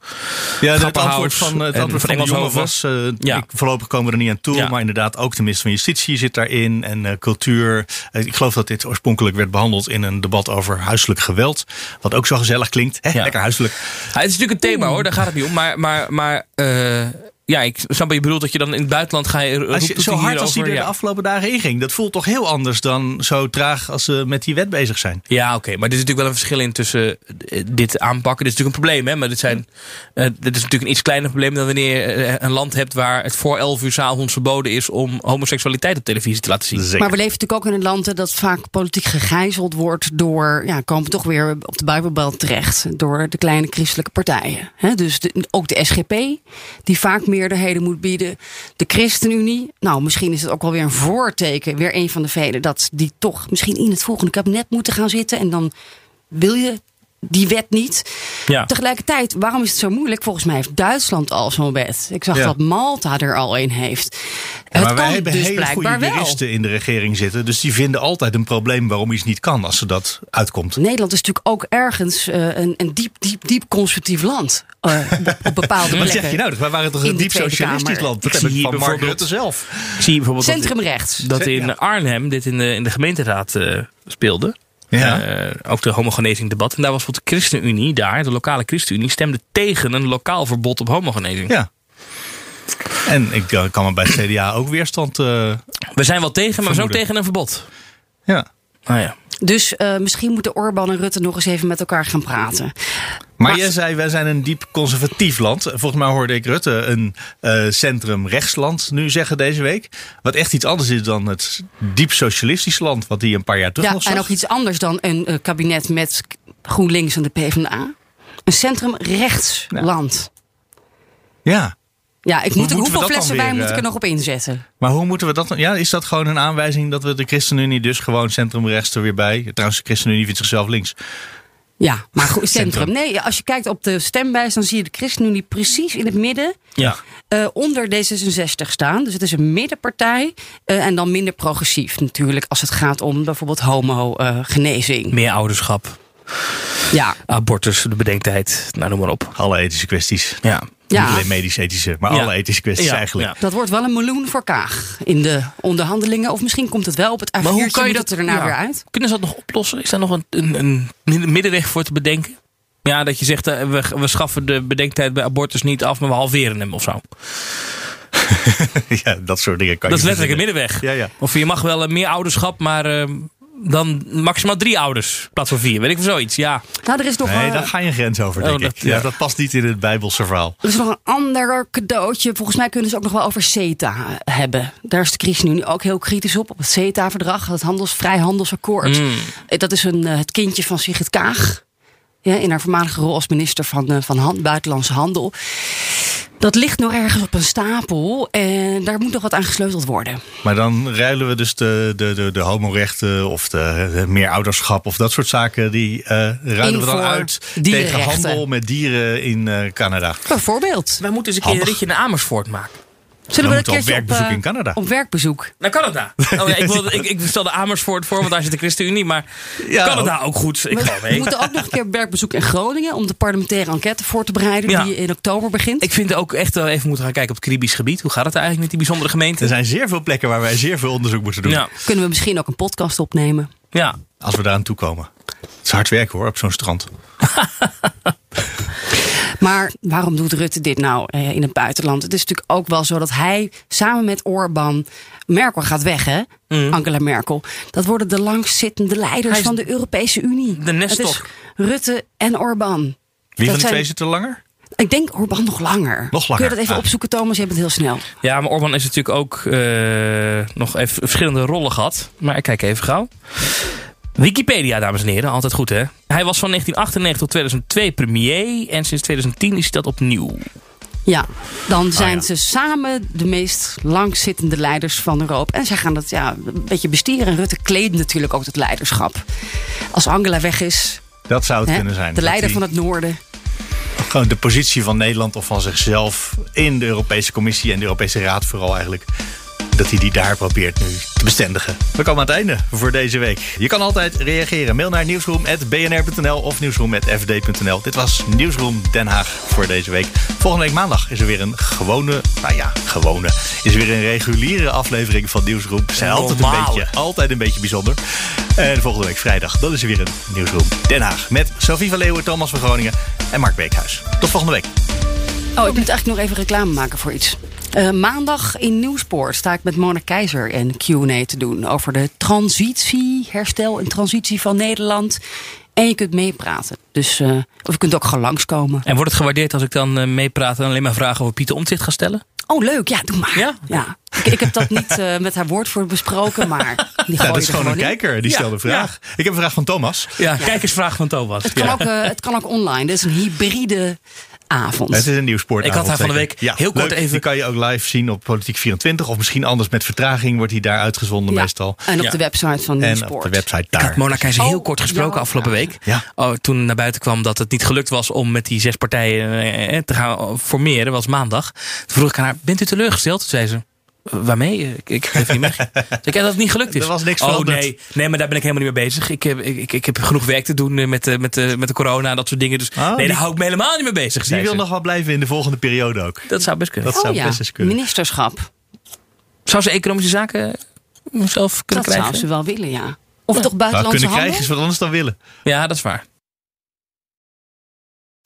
Ja, het antwoord van, het antwoord van de jongen was... Eh, Ja. ik, voorlopig komen we er niet aan toe. Maar inderdaad, ook de minister van Justitie zit daarin. En eh, cultuur. Eh, ik geloof dat dit oorspronkelijk werd behandeld in een debat over huiselijk geweld. Wat ook zo gezellig klinkt. Hè? Lekker huiselijk. Het is natuurlijk een thema hoor, daar gaat het niet om. Maar, maar, maar ja, ik snap wat je bedoelt dat je dan in het buitenland ga je. Als je, roept zo hij hard als die er de afgelopen dagen inging. Dat voelt toch heel anders dan zo traag als ze met die wet bezig zijn. Ja, oké. Maar er is natuurlijk wel een verschil in tussen eh, dit aanpakken. Dit is natuurlijk een probleem, hè. Maar dit, zijn, eh, dit is natuurlijk een iets kleiner probleem dan wanneer je een land hebt waar het voor 11 uur s'avonds verboden is om homoseksualiteit op televisie te laten zien. Maar we leven natuurlijk ook in een land eh, dat vaak politiek gegijzeld wordt door, ja, komen we toch weer op de Bijbelbel terecht, door de kleine christelijke partijen. Hè, dus de- ook de SGP, die vaak meerderheden moet bieden. De ChristenUnie, nou misschien is het ook wel weer een voorteken, weer een van de velen, dat die toch misschien in het volgende kabinet moeten gaan zitten. En dan wil je die wet niet. Ja. Tegelijkertijd, waarom is het zo moeilijk? Volgens mij heeft Duitsland al zo'n wet. Ik zag Ja. dat Malta er al een heeft. Ja, het maar wij kan hebben dus hele blijkbaar goede wel. juristen in de regering zitten. Dus die vinden altijd een probleem waarom iets niet kan als ze dat uitkomt. Nederland is natuurlijk ook ergens eh, een, een diep, diep, diep conservatief land. eh, op, op bepaalde Wat plekken. zeg je nou? Wij waren toch een diep socialistisch Kamer. land? Dat Ik heb ik van Mark bijvoorbeeld- Rutte zelf. Ik zie bijvoorbeeld dat- Centrumrechts. dat in Ja. Arnhem dit in de, in de gemeenteraad eh, speelde. Ja. Eh, ook de homogenezing debat. En daar was bijvoorbeeld de ChristenUnie daar, de lokale ChristenUnie, stemde tegen een lokaal verbod op homogenezing. Ja. En ik eh, kan me bij het CDA ook weerstand. eh, We zijn wel tegen, maar we zijn ook tegen een verbod. ja. Ah ja. Dus eh, misschien moeten Orbán en Rutte nog eens even met elkaar gaan praten. Maar jij zei, wij zijn een diep conservatief land. Volgens mij hoorde ik Rutte een eh centrum-rechtsland nu zeggen deze week. Wat echt iets anders is dan het diep socialistisch land. Wat hij een paar jaar terug Ja, nog en ook iets anders dan een eh, kabinet met GroenLinks en de PvdA. Een centrum-rechtsland. Ja, Ja, ik Hoe moet, we hoeveel flessen wijn moet ik er eh, nog op inzetten? maar hoe moeten we dat dan? Ja, is dat gewoon een aanwijzing dat we de ChristenUnie dus gewoon centrum-rechts er weer bij? Trouwens, de ChristenUnie vindt zichzelf links. Ja, maar goed, centrum. Nee, als je kijkt op de stemwijs, dan zie je de ChristenUnie precies in het midden. Ja. eh, onder D66 staan. Dus het is een middenpartij. eh, en dan minder progressief natuurlijk als het gaat om bijvoorbeeld homo-genezing. Meer ouderschap, ja, abortus, de bedenktijd, nou noem maar op. Alle ethische kwesties. Ja. Ja. Niet alleen medisch-ethische, maar Ja. alle ethische kwesties Ja, eigenlijk. ja. dat wordt wel een meloen voor Kaag in de onderhandelingen. Of misschien komt het wel op het A4'tje, Maar hoe kan je dat er nou ja. weer uit? Kunnen ze dat nog oplossen? Is daar nog een, een, een middenweg voor te bedenken? Ja, dat je zegt, eh, we, we schaffen de bedenktijd bij abortus niet af, maar we halveren hem of zo. ja, dat soort dingen kan dat is je letterlijk een middenweg. Ja, ja. Of je mag wel eh, meer ouderschap, maar eh, dan maximaal drie ouders. In plaats van vier, weet ik of zoiets. Ja. Nou, er is nog, Nee, wel- daar ga je een grens over, Oh, denk dat- ik. Ja, ja. dat past niet in het Bijbelse verhaal. er is nog een ander cadeautje. Volgens mij kunnen ze ook nog wel over CETA hebben. Daar is de ChristenUnie ook heel kritisch op. Op het CETA-verdrag, het handels, vrijhandelsakkoord. Mm. Eh, Dat is een, eh, het kindje van Sigrid Kaag. Ja, in haar voormalige rol als minister van, eh, van hand, Buitenlandse Handel. Dat ligt nog ergens op een stapel. En daar moet nog wat aan gesleuteld worden. Maar dan ruilen we dus de, de, de, de homorechten of de, de meer ouderschap of dat soort zaken. Die eh, ruilen In we dan uit tegen handel met dieren in eh, Canada. Bijvoorbeeld. Wij moeten eens een keer een ritje naar Amersfoort maken. Zullen Dan we we op keertje werkbezoek eh, in Canada. Op werkbezoek. Naar Canada. Oh, ja, ik, wilde, ik, ik stelde Amersfoort voor, want daar zit de ChristenUnie. Maar Ja, Canada ook goed. Ik ga We mee. moeten ook nog een keer op werkbezoek in Groningen. Om de parlementaire enquête voor te bereiden. Ja. Die in oktober begint. Ik vind ook echt wel even moeten gaan kijken op het Caribisch gebied. Hoe gaat het eigenlijk met die bijzondere gemeenten? Er zijn zeer veel plekken waar wij zeer veel onderzoek moeten doen. Ja. Kunnen we misschien ook een podcast opnemen. ja. Als we daar aan toe komen. Het is hard werken hoor, op zo'n strand. Maar waarom doet Rutte dit nou eh, in het buitenland? Het is natuurlijk ook wel zo dat hij samen met Orbán. Merkel gaat weg, hè? Angela Merkel. Dat worden de langzittende leiders Mm. Van de Europese Unie. de is Rutte en Orbán. Wie Dat van zijn- twee zit er langer? Ik denk Orbán nog langer. Nog langer, Kun je dat even ah. opzoeken, Thomas? Je hebt het heel snel. Ja, maar Orbán is natuurlijk ook eh, nog even verschillende rollen gehad. Maar ik kijk even gauw. Wikipedia, dames en heren. Altijd goed, hè? Hij was van 1998 tot 2002 premier. En sinds 2010 is hij dat opnieuw. Ja, dan Ah, zijn ze samen de meest langzittende leiders van Europa. En zij gaan dat ja, een beetje bestieren. En Rutte kleedt natuurlijk ook het leiderschap. Als Angela weg is, Dat zou het hè, kunnen zijn. de leider van het noorden. Gewoon de positie van Nederland of van zichzelf in de Europese Commissie en de Europese Raad vooral eigenlijk. Dat hij die daar probeert nu te bestendigen. We komen aan het einde voor deze week. Je kan altijd reageren. Mail naar nieuwsroom.bnr.nl of nieuwsroom.fd.nl. Dit was Nieuwsroom Den Haag voor deze week. Volgende week maandag is er weer een gewone, nou ja, gewone. Is er weer een reguliere aflevering van Nieuwsroom. Zijn altijd een, beetje, altijd een beetje bijzonder. En volgende week vrijdag, dan is er weer een Nieuwsroom Den Haag. Met Sophie van Leeuwen, Thomas van Groningen en Mark Beekhuis. Tot volgende week. Oh, ik moet eigenlijk nog even reclame maken voor iets. Eh, maandag in Nieuwspoort sta ik met Mona Keizer een Q&A te doen... over de transitie, herstel en transitie van Nederland. En je kunt meepraten. Dus, eh, of je kunt ook gewoon langskomen. En wordt het gewaardeerd als ik dan eh, meepraat en alleen maar vragen over Pieter Omtzigt ga stellen? Oh, leuk. Ja, doe maar. Ja? Ja. Ik, ik heb dat niet eh, met haar woordvoer besproken, maar die Ja, dat is gewoon een in. kijker, die Ja, stelde een vraag. Ik heb een vraag van Thomas. Ja, kijkersvraag van Thomas. Het kan, Ja. ook, eh, het kan ook online. Dit is een hybride avond. Het is een nieuwsport. Ik had haar van de week heel kort even- Die kan je ook live zien op Politiek 24. Of misschien anders met vertraging wordt hij daar uitgezonden Ja, meestal. En op Ja. de website van En Nieuwsport. op de website Ik had daar. Mona Keizer heel Oh, kort gesproken afgelopen week. Ja. Oh, toen naar buiten kwam dat het niet gelukt was om met die zes partijen eh, te gaan formeren, was maandag. Toen vroeg ik aan haar, bent u teleurgesteld? Toen zei ze, "Eh, waarmee? Ik, ik geef niet mee. Zei ik, dat het niet gelukt is. Er was niks Oh veranderd. nee, nee, maar daar ben ik helemaal niet mee bezig. Ik heb, ik, ik, heb genoeg werk te doen eh, met, de- met, de- met de corona en dat soort dingen. Dus Ah, nee, die- daar hou ik me helemaal niet mee bezig. Die wil ze. nog wel blijven in de volgende periode ook. Dat zou best kunnen. Dat zou oh ja, best eens kunnen. ministerschap. Zou ze economische zaken zelf kunnen Dat krijgen? zou ze wel willen, ja. Of toch Nou, buitenlandse kunnen handel? krijgen is wat anders dan willen. Ja, dat is waar.